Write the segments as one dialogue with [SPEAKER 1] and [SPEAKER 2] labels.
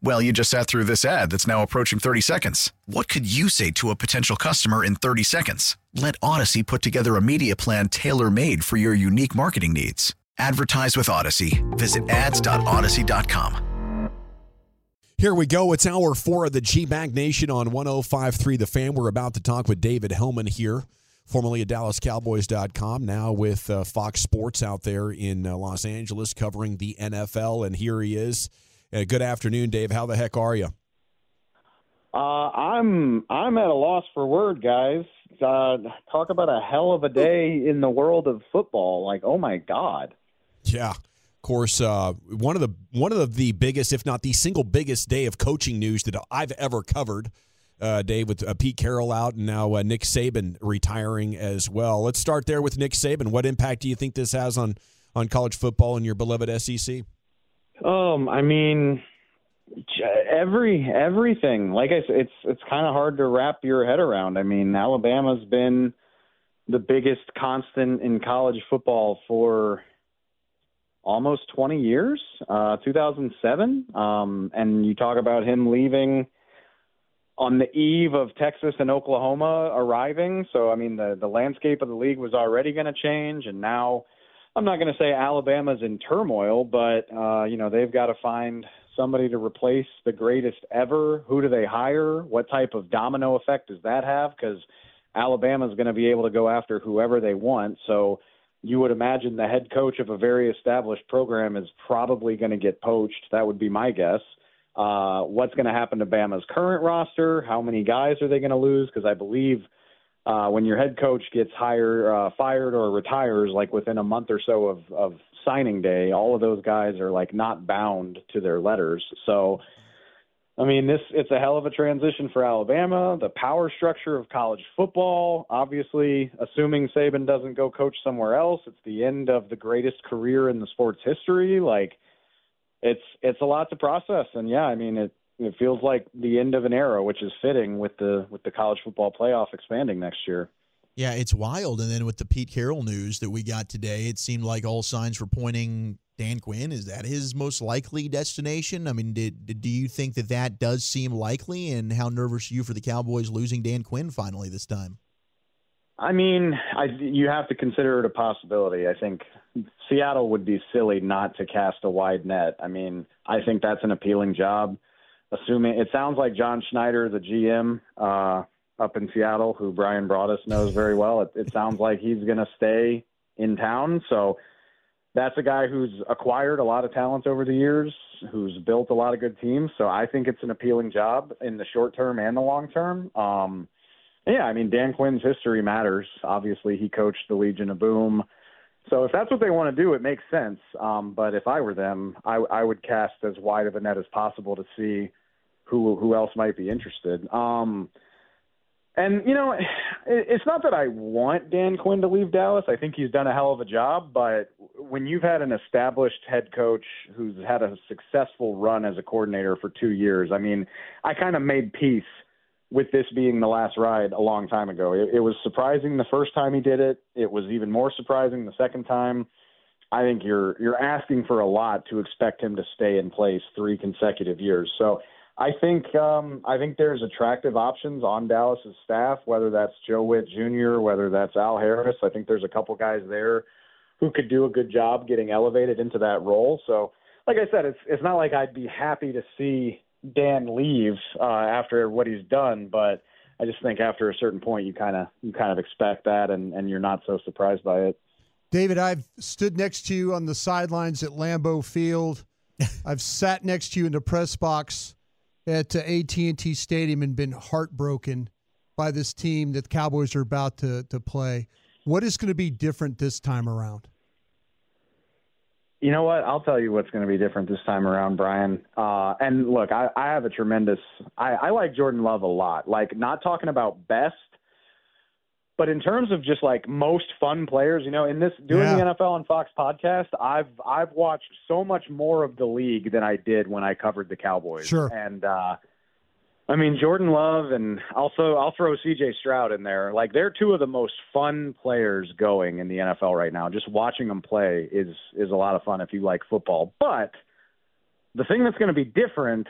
[SPEAKER 1] Well, you just sat through this ad that's now approaching 30 seconds. What could you say to a potential customer in 30 seconds? Let Odyssey put together a media plan tailor made for your unique marketing needs. Advertise with Odyssey. Visit ads.odyssey.com.
[SPEAKER 2] Here we go. It's hour four of the G Bag Nation on 1053 The Fan. We're about to talk with David Helman here, formerly at DallasCowboys.com, now with uh, Fox Sports out there in uh, Los Angeles covering the NFL. And here he is. Uh, good afternoon, Dave. How the heck are you?
[SPEAKER 3] Uh, I'm I'm at a loss for word, guys. Uh, talk about a hell of a day in the world of football. Like, oh my god.
[SPEAKER 2] Yeah. Of course, uh, one of the one of the biggest, if not the single biggest, day of coaching news that I've ever covered. Uh, Dave, with uh, Pete Carroll out and now uh, Nick Saban retiring as well. Let's start there with Nick Saban. What impact do you think this has on on college football and your beloved SEC?
[SPEAKER 3] Um, I mean, every everything. Like I said, it's it's kind of hard to wrap your head around. I mean, Alabama's been the biggest constant in college football for almost 20 years, uh, 2007. Um, and you talk about him leaving on the eve of Texas and Oklahoma arriving. So, I mean, the, the landscape of the league was already going to change. And now I'm not going to say Alabama's in turmoil, but, uh, you know, they've got to find somebody to replace the greatest ever. Who do they hire? What type of domino effect does that have? Because Alabama's going to be able to go after whoever they want. So, you would imagine the head coach of a very established program is probably going to get poached. That would be my guess. Uh, what's going to happen to Bama's current roster? How many guys are they going to lose? Because I believe uh, when your head coach gets hired, uh, fired, or retires, like within a month or so of, of signing day, all of those guys are like not bound to their letters. So I mean, this it's a hell of a transition for Alabama. The power structure of college football, obviously, assuming Saban doesn't go coach somewhere else, it's the end of the greatest career in the sport's history. Like, it's it's a lot to process, and yeah, I mean, it it feels like the end of an era, which is fitting with the with the college football playoff expanding next year.
[SPEAKER 4] Yeah, it's wild. And then with the Pete Carroll news that we got today, it seemed like all signs were pointing Dan Quinn. Is that his most likely destination? I mean, did, did, do you think that that does seem likely? And how nervous are you for the Cowboys losing Dan Quinn finally this time?
[SPEAKER 3] I mean, I, you have to consider it a possibility. I think Seattle would be silly not to cast a wide net. I mean, I think that's an appealing job. Assuming it sounds like John Schneider, the GM, uh, up in Seattle, who Bryan Broaddus knows very well. It, it sounds like he's going to stay in town. So that's a guy who's acquired a lot of talent over the years, who's built a lot of good teams. So I think it's an appealing job in the short term and the long term. Um, yeah, I mean Dan Quinn's history matters. Obviously, he coached the Legion of Boom. So if that's what they want to do, it makes sense. Um, but if I were them, I, I would cast as wide of a net as possible to see who who else might be interested. Um, and you know, it's not that I want Dan Quinn to leave Dallas. I think he's done a hell of a job. But when you've had an established head coach who's had a successful run as a coordinator for two years, I mean, I kind of made peace with this being the last ride a long time ago. It, it was surprising the first time he did it. It was even more surprising the second time. I think you're you're asking for a lot to expect him to stay in place three consecutive years. So I think um, I think there's attractive options on Dallas's staff, whether that's Joe Whitt Jr., whether that's Al Harris. I think there's a couple guys there who could do a good job getting elevated into that role. So, like I said, it's it's not like I'd be happy to see Dan leave uh, after what he's done, but I just think after a certain point, you kind of you kind of expect that, and and you're not so surprised by it.
[SPEAKER 5] David, I've stood next to you on the sidelines at Lambeau Field. I've sat next to you in the press box at uh, AT&T Stadium and been heartbroken by this team that the Cowboys are about to to play. What is going to be different this time around?
[SPEAKER 3] You know what? I'll tell you what's going to be different this time around, Brian. Uh, and look, I, I have a tremendous. I, I like Jordan Love a lot. Like, not talking about best, but in terms of just like most fun players, you know, in this doing
[SPEAKER 5] Yeah.
[SPEAKER 3] the NFL on Fox podcast, I've I've watched so much more of the league than I did when I covered the Cowboys.
[SPEAKER 5] Sure.
[SPEAKER 3] And uh, I mean, Jordan Love and also I'll throw CJ Stroud in there. Like they're two of the most fun players going in the NFL right now. Just watching them play is is a lot of fun if you like football. But the thing that's going to be different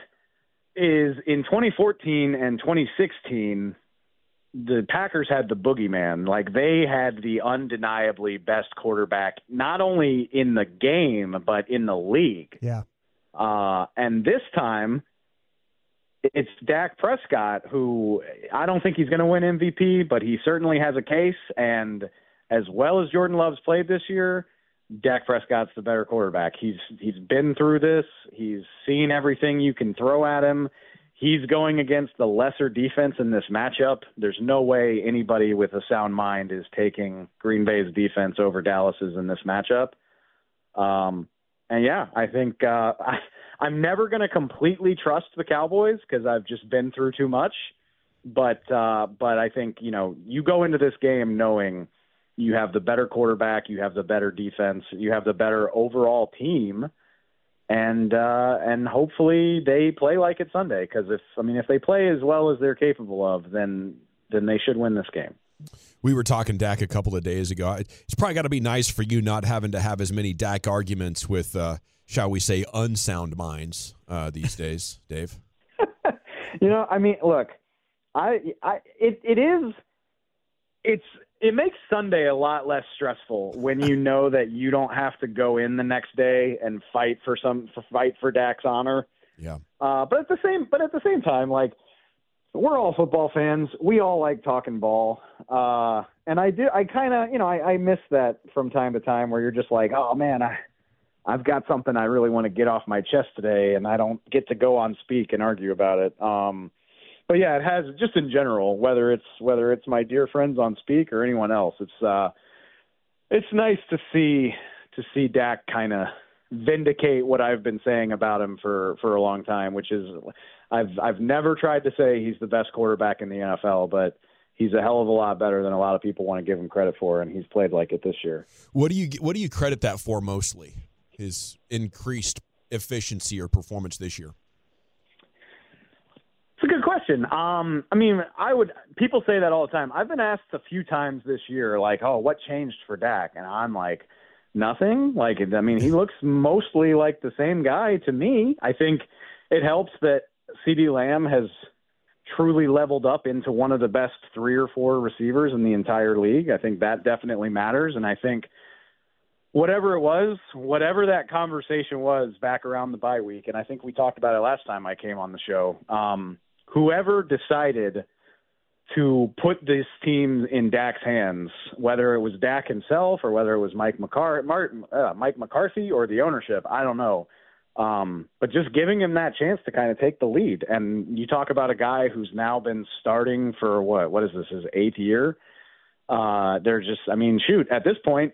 [SPEAKER 3] is in 2014 and 2016 the Packers had the boogeyman. Like they had the undeniably best quarterback not only in the game but in the league.
[SPEAKER 5] Yeah.
[SPEAKER 3] Uh, and this time, it's Dak Prescott, who I don't think he's going to win MVP, but he certainly has a case. And as well as Jordan Love's played this year, Dak Prescott's the better quarterback. He's he's been through this. He's seen everything you can throw at him. He's going against the lesser defense in this matchup. There's no way anybody with a sound mind is taking Green Bay's defense over Dallas's in this matchup. Um, and yeah, I think uh, I, I'm never going to completely trust the Cowboys because I've just been through too much. But uh, but I think you know you go into this game knowing you have the better quarterback, you have the better defense, you have the better overall team, and uh, and hopefully they play like it's Sunday. Because if I mean if they play as well as they're capable of, then then they should win this game.
[SPEAKER 2] We were talking Dak a couple of days ago. It's probably got to be nice for you not having to have as many Dak arguments with, uh, shall we say, unsound minds uh, these days, Dave.
[SPEAKER 3] you know, I mean, look, I, I, it, it is, it's, it makes Sunday a lot less stressful when you know that you don't have to go in the next day and fight for some, for, fight for Dak's honor.
[SPEAKER 2] Yeah.
[SPEAKER 3] Uh, but at the same, but at the same time, like we're all football fans. We all like talking ball. Uh, and I do, I kind of, you know, I, I miss that from time to time where you're just like, oh man, I, I've got something I really want to get off my chest today, and I don't get to go on speak and argue about it. Um, but yeah, it has just in general, whether it's whether it's my dear friends on speak or anyone else, it's uh, it's nice to see to see Dak kind of vindicate what I've been saying about him for for a long time, which is I've I've never tried to say he's the best quarterback in the NFL, but he's a hell of a lot better than a lot of people want to give him credit for, and he's played like it this year.
[SPEAKER 2] What do you what do you credit that for mostly? His increased efficiency or performance this year.
[SPEAKER 3] It's a good question. Um, I mean, I would. People say that all the time. I've been asked a few times this year, like, "Oh, what changed for Dak?" And I'm like, "Nothing." Like, I mean, he looks mostly like the same guy to me. I think it helps that CeeDee Lamb has truly leveled up into one of the best three or four receivers in the entire league. I think that definitely matters, and I think whatever it was, whatever that conversation was back around the bye week, and I think we talked about it last time I came on the show. Um, whoever decided to put this team in Dak's hands, whether it was Dak himself or whether it was Mike McCar- Martin, uh, Mike McCarthy or the ownership, I don't know. Um, but just giving him that chance to kind of take the lead. And you talk about a guy who's now been starting for what? What is this? His eighth year. Uh, they're just, I mean, shoot, at this point,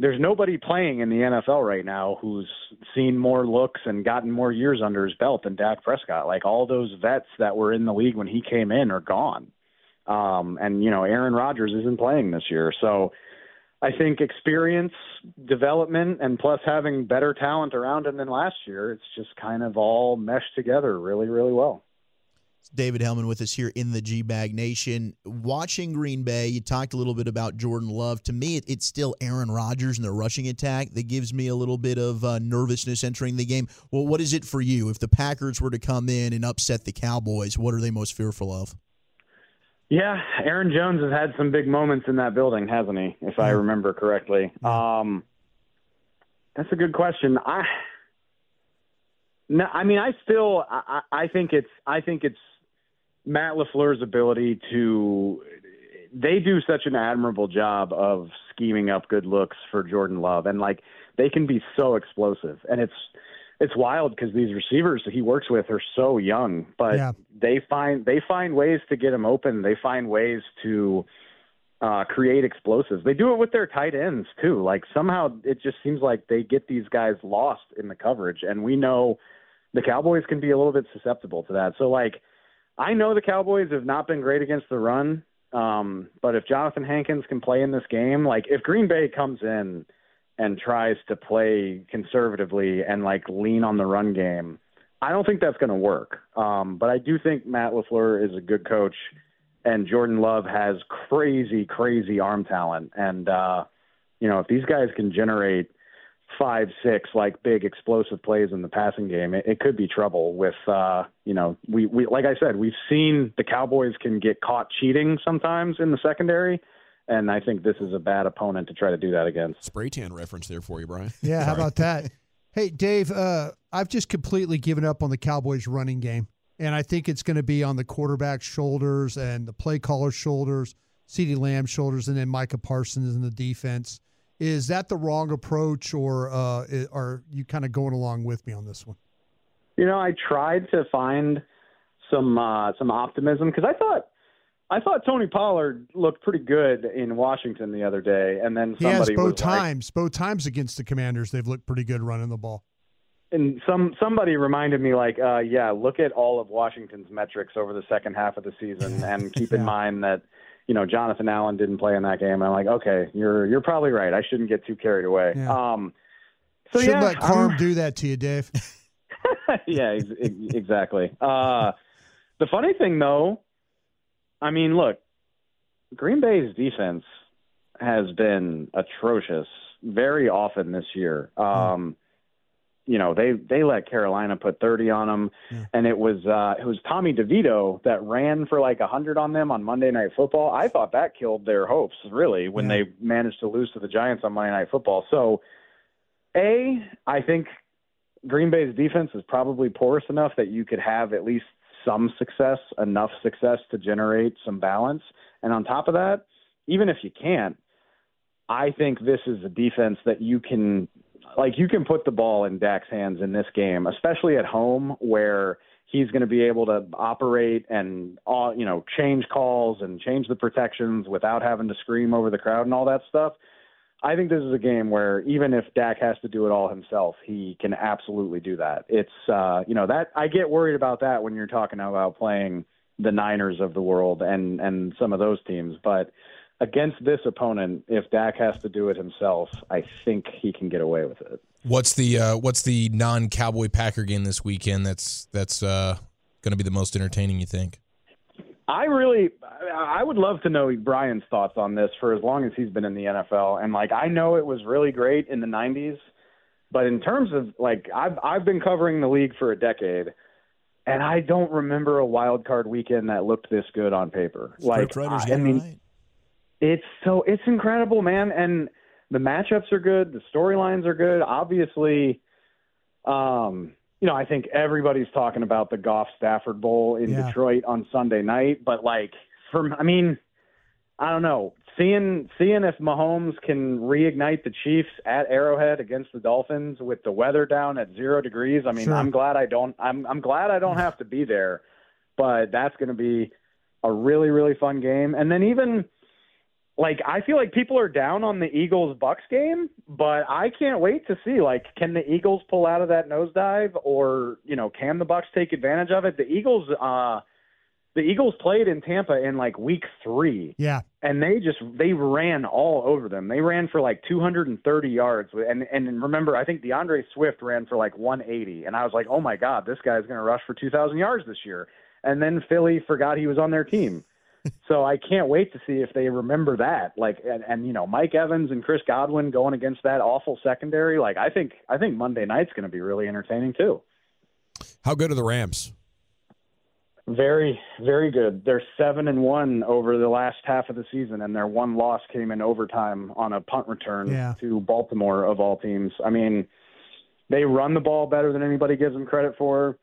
[SPEAKER 3] there's nobody playing in the NFL right now who's seen more looks and gotten more years under his belt than Dak Prescott. Like all those vets that were in the league when he came in are gone. Um, and you know, Aaron Rodgers isn't playing this year, so I think experience, development, and plus having better talent around him than last year, it's just kind of all meshed together really, really well.
[SPEAKER 4] David Helman with us here in the G Bag Nation. Watching Green Bay, you talked a little bit about Jordan Love. To me, it, it's still Aaron Rodgers and the rushing attack that gives me a little bit of uh, nervousness entering the game. Well, what is it for you? If the Packers were to come in and upset the Cowboys, what are they most fearful of?
[SPEAKER 3] Yeah, Aaron Jones has had some big moments in that building, hasn't he? If I remember correctly. Um, that's a good question. I, no, I mean, I still, I, I think it's, I think it's Matt LaFleur's ability to. They do such an admirable job of scheming up good looks for Jordan Love, and like they can be so explosive, and it's it's wild because these receivers that he works with are so young, but
[SPEAKER 5] Yeah.
[SPEAKER 3] they find they find ways to get him open. They find ways to uh, create explosives. They do it with their tight ends too. Like somehow it just seems like they get these guys lost in the coverage, and we know the Cowboys can be a little bit susceptible to that. So like, I know the Cowboys have not been great against the run, um, but if Jonathan Hankins can play in this game, like if Green Bay comes in and tries to play conservatively and like lean on the run game, I don't think that's going to work. Um, but I do think Matt LaFleur is a good coach and Jordan Love has crazy, crazy arm talent. And uh, you know, if these guys can generate five, six like big explosive plays in the passing game, it, it could be trouble with uh, you know, we, we like I said, we've seen the Cowboys can get caught cheating sometimes in the secondary. And I think this is a bad opponent to try to do that against.
[SPEAKER 2] Spray tan reference there for you, Brian.
[SPEAKER 5] Yeah, how about that? Hey, Dave, uh, I've just completely given up on the Cowboys running game and I think it's going to be on the quarterback's shoulders and the play caller's shoulders, CeeDee Lamb's shoulders, and then Micah Parsons in the defense. Is that the wrong approach, or uh, are you kind of going along with me on this one?
[SPEAKER 3] You know, I tried to find some uh, some optimism because I thought I thought Tony Pollard looked pretty good in Washington the other day, and then somebody
[SPEAKER 5] he has both times.
[SPEAKER 3] Like,
[SPEAKER 5] both times against the Commanders, they've looked pretty good running the ball
[SPEAKER 3] and some somebody reminded me like uh yeah look at all of washington's metrics over the second half of the season and keep in mind that you know jonathan allen didn't play in that game. And i'm like okay you're you're probably right. I shouldn't get too carried away.
[SPEAKER 5] Yeah.
[SPEAKER 3] um so
[SPEAKER 5] should
[SPEAKER 3] yeah,
[SPEAKER 5] let carm do that to you dave.
[SPEAKER 3] Yeah ex- exactly. Uh the funny thing though i mean look green bay's defense has been atrocious very often this year. Um you know they they let Carolina put 30 on them, yeah. and it was uh, it was Tommy DeVito that ran for like 100 on them on Monday Night Football. I thought that killed their hopes really when yeah. they managed to lose to the Giants on Monday Night Football. So, a I think Green Bay's defense is probably porous enough that you could have at least some success, enough success to generate some balance. And on top of that, even if you can't, I think this is a defense that you can like you can put the ball in Dak's hands in this game, especially at home where he's going to be able to operate and all you know change calls and change the protections without having to scream over the crowd and all that stuff. I think this is a game where even if Dak has to do it all himself, he can absolutely do that. It's uh, you know that I get worried about that when you're talking about playing the Niners of the world and and some of those teams, but against this opponent, if Dak has to do it himself, I think he can get away with it.
[SPEAKER 6] What's the uh, what's the non Cowboy Packer game this weekend? That's that's uh, going to be the most entertaining. You think?
[SPEAKER 3] I really, I would love to know Brian's thoughts on this for as long as he's been in the NFL. And like, I know it was really great in the '90s, but in terms of like, I've I've been covering the league for a decade, and I don't remember a wild card weekend that looked this good on paper. Like, I, I mean. Right it's so it's incredible, man, and the matchups are good, the storylines are good. Obviously, um, you know, I think everybody's talking about the Goff Stafford Bowl in yeah. Detroit on Sunday night, but like from I mean, I don't know, seeing seeing if Mahomes can reignite the Chiefs at Arrowhead against the Dolphins with the weather down at 0 degrees. I mean, sure. I'm glad I don't I'm I'm glad I don't have to be there, but that's going to be a really really fun game. And then even like I feel like people are down on the Eagles Bucks game, but I can't wait to see like can the Eagles pull out of that nosedive or, you know, can the Bucks take advantage of it? The Eagles uh the Eagles played in Tampa in like week 3.
[SPEAKER 5] Yeah.
[SPEAKER 3] And they just they ran all over them. They ran for like 230 yards and and remember I think D'Andre Swift ran for like 180 and I was like, "Oh my god, this guy's going to rush for 2000 yards this year." And then Philly forgot he was on their team so I can't wait to see if they remember that. Like, and, and you know, Mike Evans and Chris Godwin going against that awful secondary. Like, I think I think Monday night's going to be really entertaining too.
[SPEAKER 2] How good are the Rams?
[SPEAKER 3] Very, very good. They're seven and one over the last half of the season, and their one loss came in overtime on a punt return
[SPEAKER 5] yeah.
[SPEAKER 3] to Baltimore of all teams. I mean, they run the ball better than anybody gives them credit for.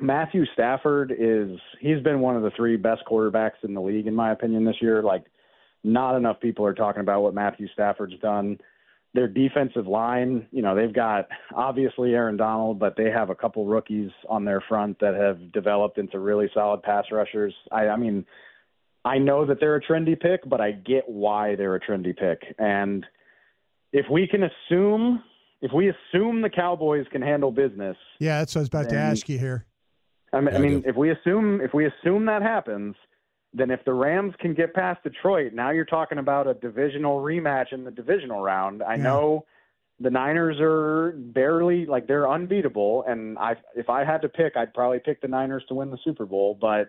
[SPEAKER 3] Matthew Stafford is he's been one of the three best quarterbacks in the league in my opinion this year. Like not enough people are talking about what Matthew Stafford's done. Their defensive line, you know, they've got obviously Aaron Donald, but they have a couple rookies on their front that have developed into really solid pass rushers. I, I mean, I know that they're a trendy pick, but I get why they're a trendy pick. And if we can assume, if we assume the Cowboys can handle business,
[SPEAKER 5] Yeah, that's what I was about to ask you here.
[SPEAKER 3] I mean, I mean, if we assume if we assume that happens, then if the Rams can get past Detroit, now you're talking about a divisional rematch in the divisional round. I
[SPEAKER 5] Yeah.
[SPEAKER 3] know the Niners are barely like they're unbeatable, and I if I had to pick, I'd probably pick the Niners to win the Super Bowl. But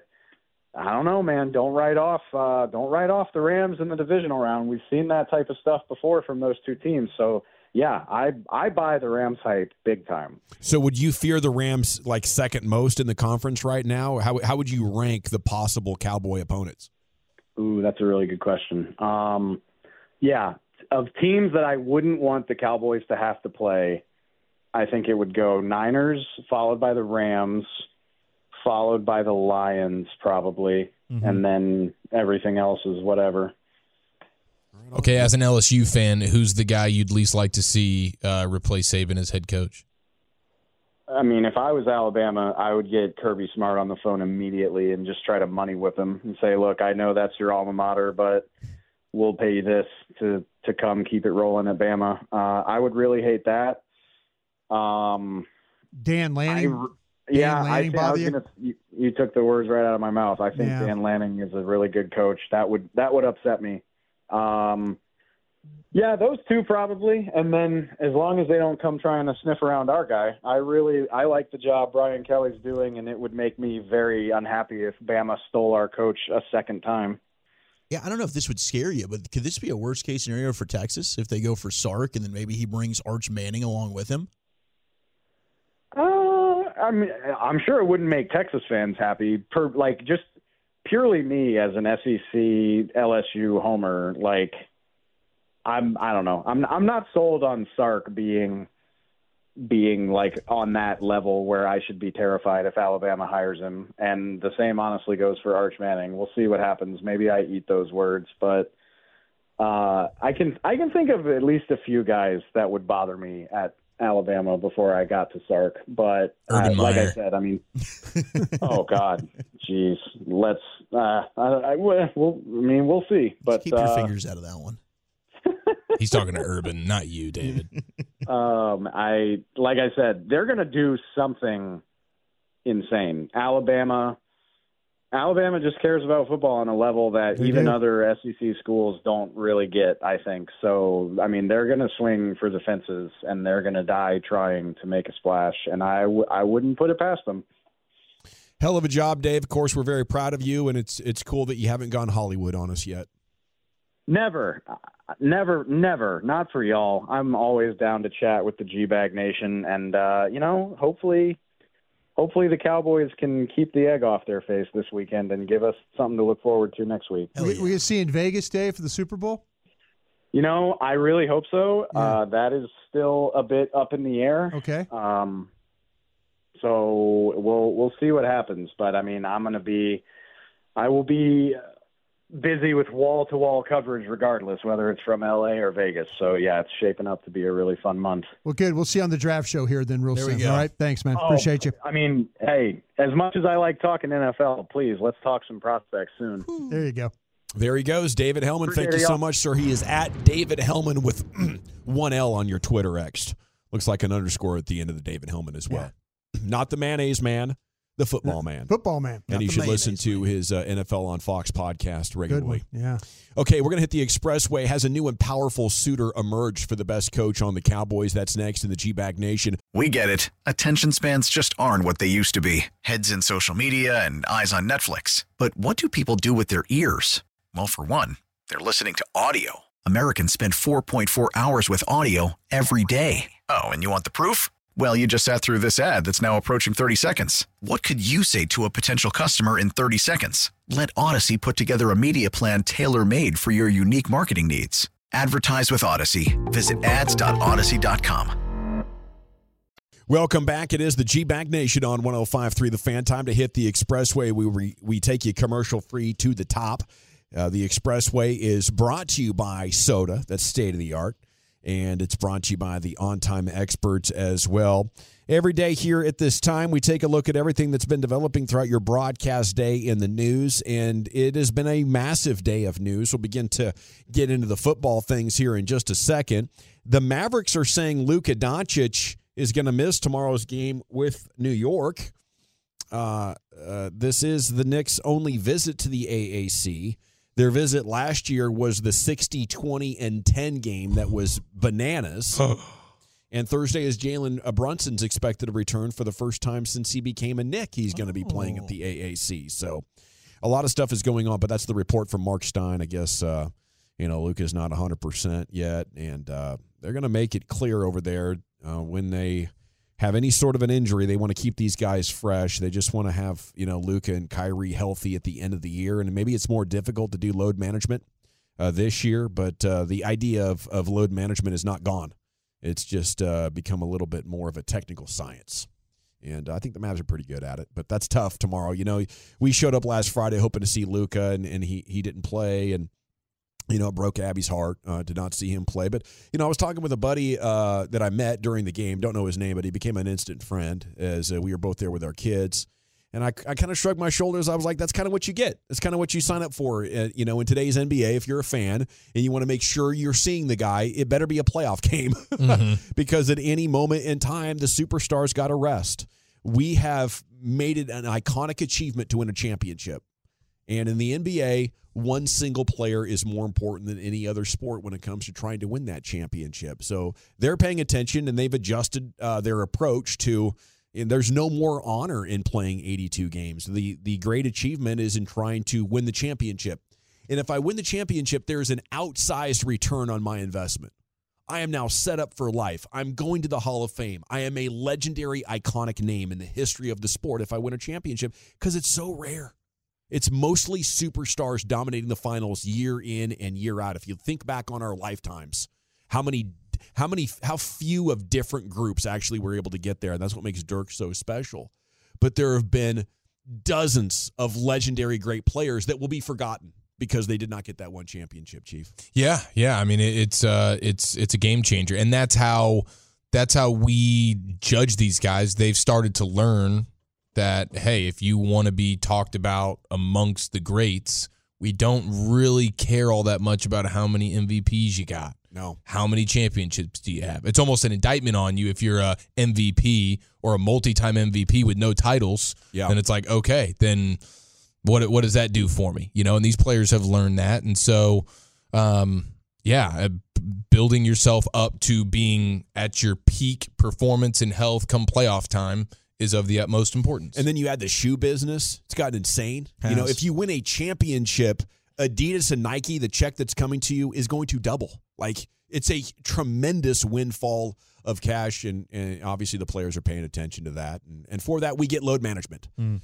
[SPEAKER 3] I don't know, man. Don't write off uh, don't write off the Rams in the divisional round. We've seen that type of stuff before from those two teams. So yeah, I I buy the Rams hype big time.
[SPEAKER 2] So would you fear the Rams like second most in the conference right now? How how would you rank the possible Cowboy opponents?
[SPEAKER 3] Ooh, that's a really good question. Um, yeah, of teams that I wouldn't want the Cowboys to have to play, I think it would go Niners, followed by the Rams, followed by the Lions, probably, and then everything else is whatever.
[SPEAKER 6] Okay, as an LSU fan, who's the guy you'd least like to see uh, replace Saban as head coach?
[SPEAKER 3] I mean, if I was Alabama, I would get Kirby Smart on the phone immediately and just try to money whip him and say, "Look, I know that's your alma mater, but we'll pay you this to to come keep it rolling at Bama." Uh, I would really hate that. Um,
[SPEAKER 5] Dan
[SPEAKER 3] I,
[SPEAKER 5] Lanning.
[SPEAKER 3] yeah,
[SPEAKER 5] Dan
[SPEAKER 3] I,
[SPEAKER 5] Lanning
[SPEAKER 3] think I was
[SPEAKER 5] you?
[SPEAKER 3] gonna. You, you took the words right out of my mouth. I think
[SPEAKER 5] Yeah.
[SPEAKER 3] Dan Lanning is a really good coach. That would that would upset me. Um, yeah, those two probably, and then as long as they don't come trying to sniff around our guy, I really I like the job Brian Kelly's doing, and it would make me very unhappy if Bama stole our coach a second time.
[SPEAKER 4] Yeah, I don't know if this would scare you, but could this be a worst case scenario for Texas if they go for Sark and then maybe he brings Arch Manning along with him?
[SPEAKER 3] Uh, I mean, I'm sure it wouldn't make Texas fans happy. Per like just purely me as an SEC LSU homer, like I'm I don't know. I'm I'm not sold on Sark being being like on that level where I should be terrified if Alabama hires him. And the same honestly goes for Arch Manning. We'll see what happens. Maybe I eat those words, but uh I can I can think of at least a few guys that would bother me at Alabama before I got to Sark. But uh, like I said, I mean oh God, jeez, let's. Uh, I, I, we'll, I mean, we'll see. But
[SPEAKER 4] Keep your
[SPEAKER 3] uh,
[SPEAKER 4] fingers out of that one.
[SPEAKER 6] He's talking to Urban, not you, David.
[SPEAKER 3] um, I like I said, they're going to do something insane. Alabama, Alabama just cares about football on a level that
[SPEAKER 5] They
[SPEAKER 3] even
[SPEAKER 5] do.
[SPEAKER 3] other SEC schools don't really get. I think so. I mean, they're going to swing for the fences and they're going to die trying to make a splash. And I, w- I wouldn't put it past them.
[SPEAKER 2] Hell of a job, Dave. Of course, we're very proud of you, and it's it's cool that you haven't gone Hollywood on us yet.
[SPEAKER 3] Never, never, never. Not for y'all. I'm always down to chat with the G Bag Nation, and uh, you know, hopefully, hopefully the Cowboys can keep the egg off their face this weekend and give us something to look forward to next week.
[SPEAKER 4] Hell
[SPEAKER 5] we,
[SPEAKER 4] yeah.
[SPEAKER 5] we can see in Vegas, Day for the Super Bowl.
[SPEAKER 3] You know, I really hope so.
[SPEAKER 5] Yeah.
[SPEAKER 3] Uh, that is still a bit up in the air.
[SPEAKER 5] Okay.
[SPEAKER 3] Um, so we'll we'll see what happens. But I mean, I'm going to be, I will be busy with wall to wall coverage, regardless whether it's from LA or Vegas. So yeah, it's shaping up to be a really fun month.
[SPEAKER 5] Well, good. We'll see you on the draft show here then, real
[SPEAKER 4] There
[SPEAKER 5] soon. All right. Thanks, man.
[SPEAKER 3] Oh,
[SPEAKER 5] Appreciate you.
[SPEAKER 3] I mean, hey, as much as I like talking NFL, please let's talk some prospects soon.
[SPEAKER 5] There you go.
[SPEAKER 2] There he goes, David Helman. Thank you so much, sir. He is at David Helman with one L on your Twitter X. Looks like an underscore at the end of the David Helman as well. Not the mayonnaise man, the football man.
[SPEAKER 5] Football man.
[SPEAKER 2] and
[SPEAKER 4] Not
[SPEAKER 2] you
[SPEAKER 4] the
[SPEAKER 2] should listen
[SPEAKER 4] mayonnaise
[SPEAKER 2] to his uh, NFL on Fox podcast regularly.
[SPEAKER 5] Yeah.
[SPEAKER 2] Okay, we're going to hit the expressway. Has a new and powerful suitor emerged for the best coach on the Cowboys? That's next in the G Bag Nation.
[SPEAKER 1] We get it. Attention spans just aren't what they used to be heads in social media and eyes on Netflix. But what do people do with their ears? Well, for one, they're listening to audio. Americans spend 4.4 hours with audio every day. Oh, and you want the proof? Well, you just sat through this ad that's now approaching 30 seconds. What could you say to a potential customer in 30 seconds? Let Odyssey put together a media plan tailor made for your unique marketing needs. Advertise with Odyssey. Visit ads.odyssey.com.
[SPEAKER 2] Welcome back. It is the G Bag Nation on 105.3 The Fan. Time to hit the expressway. We, re, we take you commercial free to the top. Uh, the expressway is brought to you by Soda, that's state of the art. And it's brought to you by the on time experts as well. Every day here at this time, we take a look at everything that's been developing throughout your broadcast day in the news, and it has been a massive day of news. We'll begin to get into the football things here in just a second. The Mavericks are saying Luka Doncic is going to miss tomorrow's game with New York. Uh, uh, this is the Knicks' only visit to the AAC. Their visit last year was the 60, 20, and 10 game that was bananas. and Thursday is Jalen Brunson's expected to return for the first time since he became a Knick. He's going to be playing at the AAC. So a lot of stuff is going on, but that's the report from Mark Stein. I guess, uh, you know, Luka's not 100% yet. And uh, they're going to make it clear over there uh, when they have any sort of an injury, they want to keep these guys fresh. They just want to have, you know, Luka and Kyrie healthy at the end of the year. And maybe it's more difficult to do load management uh, this year, but uh, the idea of, of load management is not gone. It's just uh, become a little bit more of a technical science. And I think the Mavs are pretty good at it, but that's tough tomorrow. You know, we showed up last Friday hoping to see Luka, and, and he, he didn't play. And you know, it broke Abby's heart uh, to not see him play. But, you know, I was talking with a buddy uh, that I met during the game. Don't know his name, but he became an instant friend as uh, we were both there with our kids. And I, I kind of shrugged my shoulders. I was like, that's kind of what you get. That's kind of what you sign up for. Uh, you know, in today's NBA, if you're a fan and you want to make sure you're seeing the guy, it better be a playoff game mm-hmm. because at any moment in time, the superstars got to rest. We have made it an iconic achievement to win a championship. And in the NBA, one single player is more important than any other sport when it comes to trying to win that championship. So they're paying attention and they've adjusted uh, their approach to. And there's no more honor in playing 82 games. The the great achievement is in trying to win the championship. And if I win the championship, there's an outsized return on my investment. I am now set up for life. I'm going to the Hall of Fame. I am a legendary, iconic name in the history of the sport if I win a championship because it's so rare. It's mostly superstars dominating the finals year in and year out. If you think back on our lifetimes, how many how many how few of different groups actually were able to get there and that's what makes Dirk so special. But there have been dozens of legendary great players that will be forgotten because they did not get that one championship, Chief.
[SPEAKER 6] Yeah, yeah. I mean, it's uh, it's it's a game changer, and that's how that's how we judge these guys. They've started to learn that hey, if you want to be talked about amongst the greats, we don't really care all that much about how many MVPs you got.
[SPEAKER 2] No.
[SPEAKER 6] How many championships do you have? It's almost an indictment on you if you're a MVP or a multi-time MVP with no titles.
[SPEAKER 2] Yeah.
[SPEAKER 6] Then it's like, okay, then what what does that do for me? You know, and these players have learned that. And so um yeah, uh, building yourself up to being at your peak performance and health come playoff time is of the utmost importance.
[SPEAKER 2] And then you add the shoe business. It's gotten insane. Has. You know, if you win a championship, Adidas and Nike, the check that's coming to you is going to double. Like it's a tremendous windfall of cash, and, and obviously the players are paying attention to that. And, and for that, we get load management. Mm.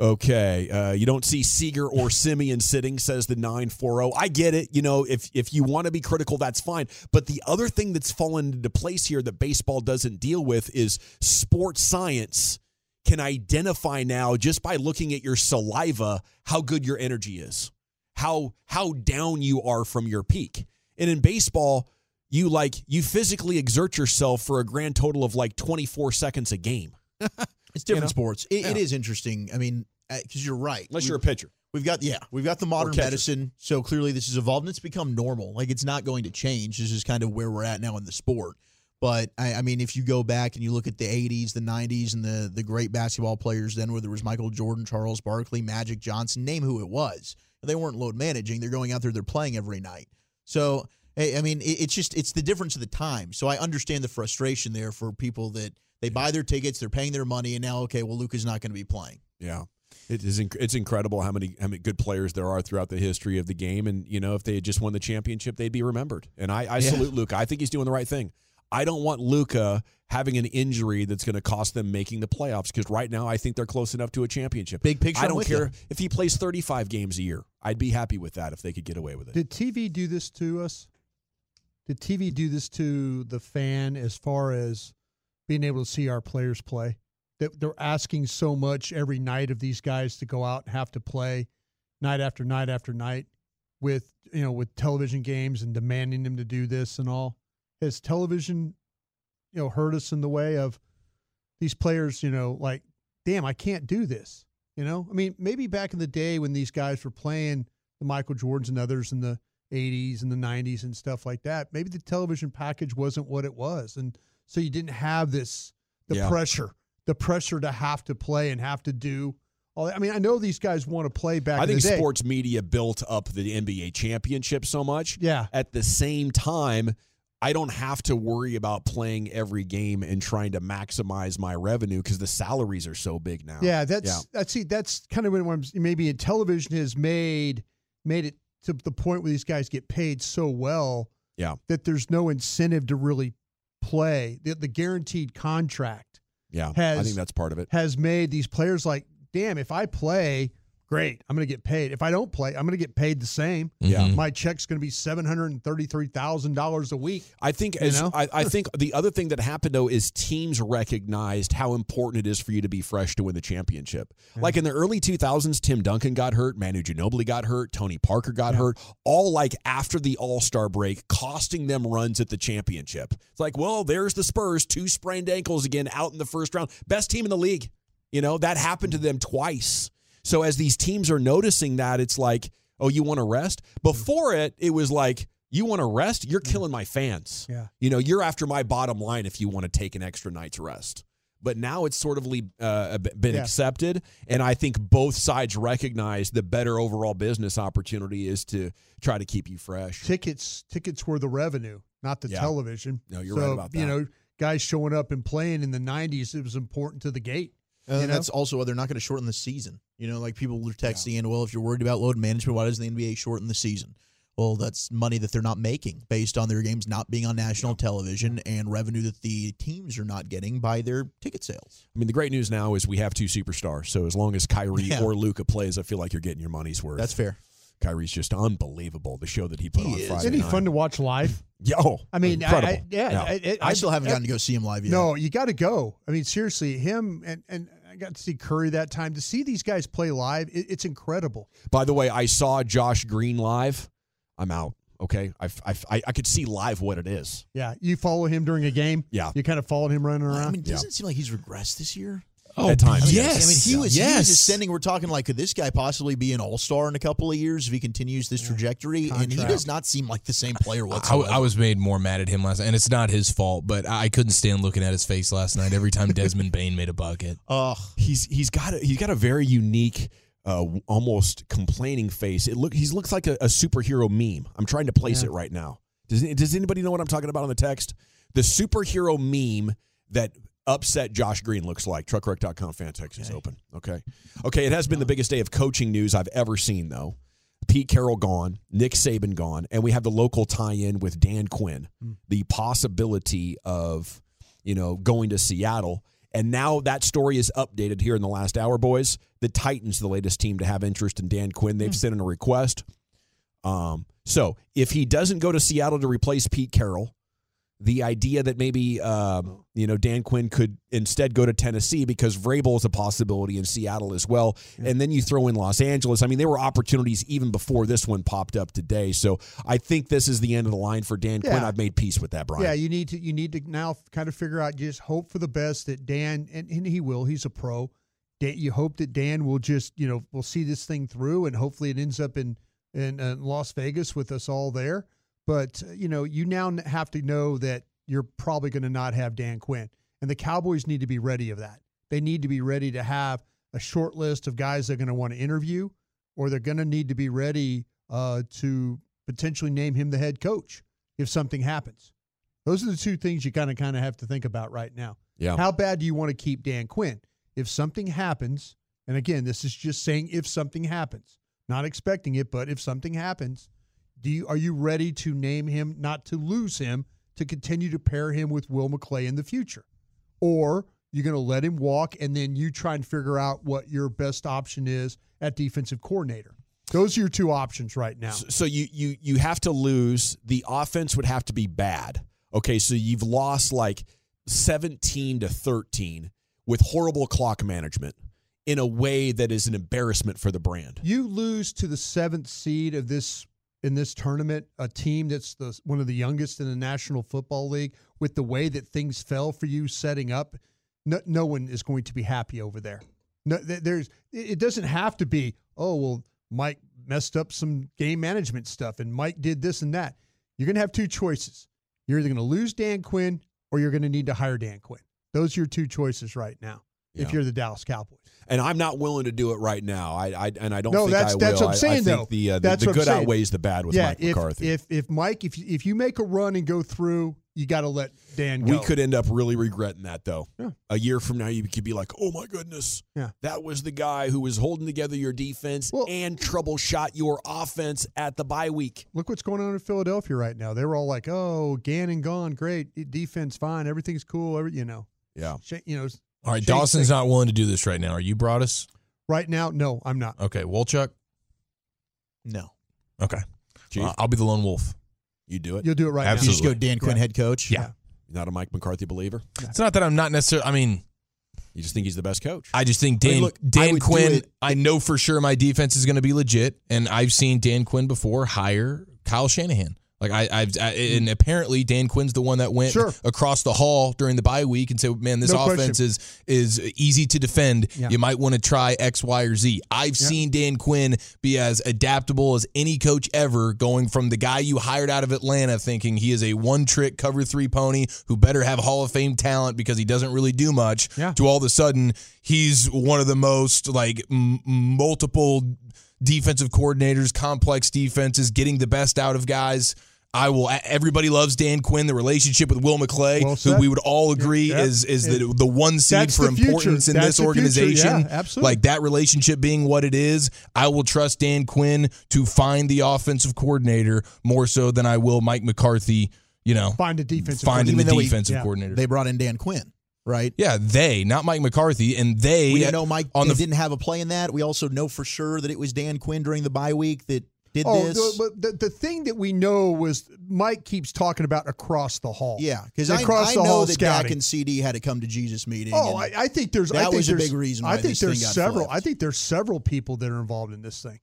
[SPEAKER 2] Okay, uh, you don't see Seager or Semien sitting, says the 940. I get it. You know, if if you want to be critical, that's fine. But the other thing that's fallen into place here that baseball doesn't deal with is sports science can identify now just by looking at your saliva how good your energy is, how how down you are from your peak. And in baseball, you like you physically exert yourself for a grand total of like 24 seconds a game.
[SPEAKER 4] It's different you know? sports. It, yeah. it is interesting. I mean, because uh, you're right.
[SPEAKER 2] Unless we, you're a pitcher.
[SPEAKER 4] We've got yeah, we've got the modern medicine. So clearly, this has evolved and it's become normal. Like it's not going to change. This is kind of where we're at now in the sport. But I, I, mean, if you go back and you look at the '80s, the '90s, and the the great basketball players, then where there was Michael Jordan, Charles Barkley, Magic Johnson, name who it was. They weren't load managing. They're going out there. They're playing every night. So I mean, it's just it's the difference of the time. So I understand the frustration there for people that they buy their tickets, they're paying their money, and now okay, well, Luka's not going to be playing.
[SPEAKER 2] Yeah. It is inc- it's incredible how many how many good players there are throughout the history of the game, and you know if they had just won the championship, they'd be remembered. And I, I yeah. salute Luka. I think he's doing the right thing. I don't want Luka having an injury that's going to cost them making the playoffs because right now I think they're close enough to a championship.
[SPEAKER 4] Big picture.
[SPEAKER 2] I don't care you. if he plays 35 games a year. I'd be happy with that if they could get away with it.
[SPEAKER 5] Did TV do this to us? Did TV do this to the fan as far as being able to see our players play? That they're asking so much every night of these guys to go out and have to play night after night after night with you know with television games and demanding them to do this and all. has television, you know, hurt us in the way of these players, you know, like, damn, I can't do this. You know, I mean, maybe back in the day when these guys were playing the Michael Jordans and others in the 80s and the 90s and stuff like that, maybe the television package wasn't what it was. And so you didn't have this, the
[SPEAKER 2] Yeah.
[SPEAKER 5] pressure, the pressure to have to play and have to do all that. I mean, I know these guys want to play back
[SPEAKER 2] I
[SPEAKER 5] in
[SPEAKER 2] think
[SPEAKER 5] the day.
[SPEAKER 2] sports media built up the NBA championship so much.
[SPEAKER 5] Yeah.
[SPEAKER 2] At the same time, I don't have to worry about playing every game and trying to maximize my revenue because the salaries are so big now.
[SPEAKER 5] Yeah, that's
[SPEAKER 2] Yeah.
[SPEAKER 5] that's see that's kind of when I'm maybe television has made made it to the point where these guys get paid so well
[SPEAKER 2] Yeah.
[SPEAKER 5] that there's no incentive to really play. The, the guaranteed contract
[SPEAKER 2] Yeah. I think that's part of it.
[SPEAKER 5] has made these players like, damn, if I play, great, I'm going to get paid. If I don't play, I'm going to get paid the same.
[SPEAKER 2] Yeah.
[SPEAKER 6] Mhm.
[SPEAKER 5] My check's going to be seven hundred and thirty three thousand dollars a week.
[SPEAKER 2] I think
[SPEAKER 5] You know?
[SPEAKER 2] I, I think the other thing that happened though is teams recognized how important it is for you to be fresh to win the championship. Like in the early 2000s, Tim Duncan got hurt, Manu Ginobili got hurt, Tony Parker got hurt, all like after the All Star break, costing them runs at the championship. It's like, well, there's the Spurs, two sprained ankles again, out in the first round, best team in the league. You know that happened to them twice. So as these teams are noticing that, it's like, oh, you want to rest? Mm-hmm. Before it, it was like, you want to rest? You're mm-hmm. killing my fans.
[SPEAKER 5] Yeah.
[SPEAKER 2] You know, you're after my bottom line if you want to take an extra night's rest. But now it's sort of uh, been
[SPEAKER 5] Yeah.
[SPEAKER 2] accepted, and I think both sides recognize the better overall business opportunity is to try to keep you fresh.
[SPEAKER 5] Tickets tickets were the revenue, not the
[SPEAKER 2] Yeah.
[SPEAKER 5] television.
[SPEAKER 2] No, you're
[SPEAKER 5] so,
[SPEAKER 2] right about that.
[SPEAKER 5] You know, guys showing up and playing in the '90s, it was important to the gate.
[SPEAKER 4] Uh, and
[SPEAKER 5] You know?
[SPEAKER 4] that's also why they're not going to shorten the season. You know, like people are texting in, well, if you're worried about load management, why doesn't the NBA shorten the season? Well, that's money that they're not making based on their games not being on national television and revenue that the teams are not getting by their ticket sales.
[SPEAKER 2] I mean, the great news now is we have two superstars. So as long as Kyrie
[SPEAKER 4] Yeah.
[SPEAKER 2] or Luka plays, I feel like you're getting your money's worth.
[SPEAKER 4] That's fair.
[SPEAKER 2] Kyrie's just unbelievable. The show that he put
[SPEAKER 4] He
[SPEAKER 2] on
[SPEAKER 4] is.
[SPEAKER 2] Friday
[SPEAKER 5] Isn't he
[SPEAKER 2] night.
[SPEAKER 5] fun to watch live?
[SPEAKER 2] Yeah, oh,
[SPEAKER 5] I mean, I,
[SPEAKER 2] incredible.
[SPEAKER 5] I, yeah, I, I,
[SPEAKER 4] I still haven't gotten to go see him live yet.
[SPEAKER 5] No, you got to go. I mean, seriously, him and and I got to see Curry that time. To see these guys play live, it, it's incredible.
[SPEAKER 2] By the way, I saw Josh Green live. I'm out. Okay, I, I, I could see live what it is.
[SPEAKER 5] Yeah, you follow him during a game.
[SPEAKER 2] Yeah.
[SPEAKER 5] you kind of followed him running around.
[SPEAKER 4] I mean, doesn't it seem like he's regressed this year?
[SPEAKER 6] Oh,
[SPEAKER 2] At times,
[SPEAKER 6] yes.
[SPEAKER 4] I mean, he was, he
[SPEAKER 6] yes.
[SPEAKER 4] was ascending. We're talking like, could this guy possibly be an all star in a couple of years if he continues this trajectory? And he does not seem like the same player
[SPEAKER 6] I,
[SPEAKER 4] whatsoever.
[SPEAKER 6] I was made more mad at him last night, and it's not his fault, but I couldn't stand looking at his face last night every time Desmond Bain made a bucket.
[SPEAKER 4] Ugh.
[SPEAKER 2] He's he's got a, he's got a very unique, uh, almost complaining face. It look he looks like a, a superhero meme. I'm trying to place it right now. Does does anybody know what I'm talking about on the text? The superhero meme that upset Josh Green looks like. Truckwreck.com fan text is open. Okay. Okay. It has been the biggest day of coaching news I've ever seen, though. Pete Carroll gone, Nick Saban gone, and we have the local tie-in with Dan Quinn. The possibility of, you know, going to Seattle. And now that story is updated here in the last hour, boys. The Titans, the latest team to have interest in Dan Quinn. They've sent in a request. Um, so if he doesn't go to Seattle to replace Pete Carroll, the idea that maybe um, you know Dan Quinn could instead go to Tennessee because Vrabel is a possibility in Seattle as well, and then you throw in Los Angeles. I mean, there were opportunities even before this one popped up today. So I think this is the end of the line for Dan Quinn. I've made peace with that, Brian.
[SPEAKER 5] Yeah, you need to you need to now kind of figure out just hope for the best that Dan and, and he will. He's a pro. Dan, you hope that Dan will just you know will see this thing through and hopefully it ends up in in, uh Las Vegas with us all there. But uh, you know you now have to know that you're probably going to not have Dan Quinn, and the Cowboys need to be ready of that. They need to be ready to have a short list of guys they're going to want to interview, or they're going to need to be ready uh, to potentially name him the head coach if something happens. Those are the two things you kind of kind of have to think about right now.
[SPEAKER 2] Yeah.
[SPEAKER 5] How bad do you want to keep Dan Quinn? If something happens, and again, this is just saying if something happens, not expecting it, but if something happens, do you are you ready to name him, not to lose him, to continue to pair him with Will McClay in the future? Or you're going to let him walk and then you try and figure out what your best option is at defensive coordinator. Those are your two options right now.
[SPEAKER 2] So you you you have to lose. The offense would have to be bad. Okay, so you've lost like 17 to 13 with horrible clock management in a way that is an embarrassment for the brand.
[SPEAKER 5] You lose to the seventh seed of this in this tournament, a team that's the one of the youngest in the National Football League, with the way that things fell for you setting up, no, no one is going to be happy over there. No, there's it doesn't have to be. Oh well, Mike messed up some game management stuff, and Mike did this and that. You're going to have two choices. You're either going to lose Dan Quinn or you're going to need to hire Dan Quinn. Those are your two choices right now. Yeah. If you're the Dallas Cowboys,
[SPEAKER 2] and I'm not willing to do it right now. I, I and I don't.
[SPEAKER 5] No,
[SPEAKER 2] think
[SPEAKER 5] that's
[SPEAKER 2] I will.
[SPEAKER 5] that's what I'm saying.
[SPEAKER 2] I, I
[SPEAKER 5] though,
[SPEAKER 2] the, uh, the, the good outweighs the bad with
[SPEAKER 5] yeah,
[SPEAKER 2] Mike
[SPEAKER 5] if,
[SPEAKER 2] McCarthy.
[SPEAKER 5] If if Mike, if if you make a run and go through, you got to let Dan go.
[SPEAKER 2] We could end up really regretting that, though.
[SPEAKER 5] Yeah.
[SPEAKER 2] A year from now, you could be like, "Oh my goodness,
[SPEAKER 5] yeah.
[SPEAKER 2] that was the guy who was holding together your defense
[SPEAKER 5] well,
[SPEAKER 2] and troubleshot your offense at the bye week."
[SPEAKER 5] Look what's going on in Philadelphia right now. They were all like, "Oh, Gannon gone, great defense, fine, everything's cool." Every, you know,
[SPEAKER 2] yeah,
[SPEAKER 5] you know.
[SPEAKER 6] All right, Dawson's not willing to do this right now. Are you, brought us?
[SPEAKER 5] Right now, no, I'm not.
[SPEAKER 6] Okay, Wolchuk.
[SPEAKER 4] No.
[SPEAKER 6] Okay, uh, I'll be the lone wolf.
[SPEAKER 2] You do it.
[SPEAKER 5] You'll do it right
[SPEAKER 6] Absolutely.
[SPEAKER 4] You just go Dan Quinn,
[SPEAKER 5] Yeah.
[SPEAKER 4] head coach.
[SPEAKER 6] Yeah.
[SPEAKER 2] You're not a Mike McCarthy believer.
[SPEAKER 6] It's not that I'm not necessarily. I mean,
[SPEAKER 2] You just think he's the best coach.
[SPEAKER 6] I just think
[SPEAKER 4] I
[SPEAKER 6] Dan
[SPEAKER 4] mean, look, I
[SPEAKER 6] Dan
[SPEAKER 4] would do
[SPEAKER 6] Quinn.
[SPEAKER 4] it-
[SPEAKER 6] I know for sure my defense is going to be legit, and I've seen Dan Quinn before hire Kyle Shanahan. Like I, I've I, and apparently Dan Quinn's the one that went
[SPEAKER 5] Sure.
[SPEAKER 6] across the hall during the bye week and said, "Man, this
[SPEAKER 5] No
[SPEAKER 6] offense is is easy to defend.
[SPEAKER 5] Yeah.
[SPEAKER 6] You might want to try X, Y, or Z." I've seen Dan Quinn be as adaptable as any coach ever, going from the guy you hired out of Atlanta, thinking he is a one trick cover three pony who better have Hall of Fame talent because he doesn't really do much,
[SPEAKER 5] Yeah.
[SPEAKER 6] to all of a sudden he's one of the most like m- multiple defensive coordinators, complex defenses, getting the best out of guys. I will. Everybody loves Dan Quinn. The relationship with Will McClay,
[SPEAKER 5] Well
[SPEAKER 6] who
[SPEAKER 5] said.
[SPEAKER 6] we would all agree
[SPEAKER 5] Yeah.
[SPEAKER 6] is is the the one seed for
[SPEAKER 5] the future.
[SPEAKER 6] importance in
[SPEAKER 5] That's
[SPEAKER 6] this organization.
[SPEAKER 5] Yeah, absolutely.
[SPEAKER 6] Like that relationship being what it is, I will trust Dan Quinn to find the offensive coordinator more so than I will Mike McCarthy. You know,
[SPEAKER 5] Find a defensive
[SPEAKER 6] finding the
[SPEAKER 4] though he-
[SPEAKER 6] defensive
[SPEAKER 5] yeah.
[SPEAKER 6] coordinator.
[SPEAKER 4] They brought in Dan Quinn, right?
[SPEAKER 6] yeah, they, not Mike McCarthy, and they.
[SPEAKER 4] We know Mike
[SPEAKER 6] on the
[SPEAKER 4] didn't have a play in that. We also know for sure that it was Dan Quinn during the bye week that did
[SPEAKER 5] Oh,
[SPEAKER 4] this.
[SPEAKER 5] the, but the, the thing that we know was Mike keeps talking about across the hall.
[SPEAKER 4] yeah, because I,
[SPEAKER 5] across
[SPEAKER 4] I
[SPEAKER 5] the
[SPEAKER 4] know
[SPEAKER 5] hall
[SPEAKER 4] that
[SPEAKER 5] scouting.
[SPEAKER 4] Dak and CD had to come to Jesus meeting.
[SPEAKER 5] Oh, I, I think there's. I
[SPEAKER 4] that
[SPEAKER 5] think
[SPEAKER 4] was a big reason
[SPEAKER 5] I think
[SPEAKER 4] this
[SPEAKER 5] there's several. I think there's several people that are involved in this thing,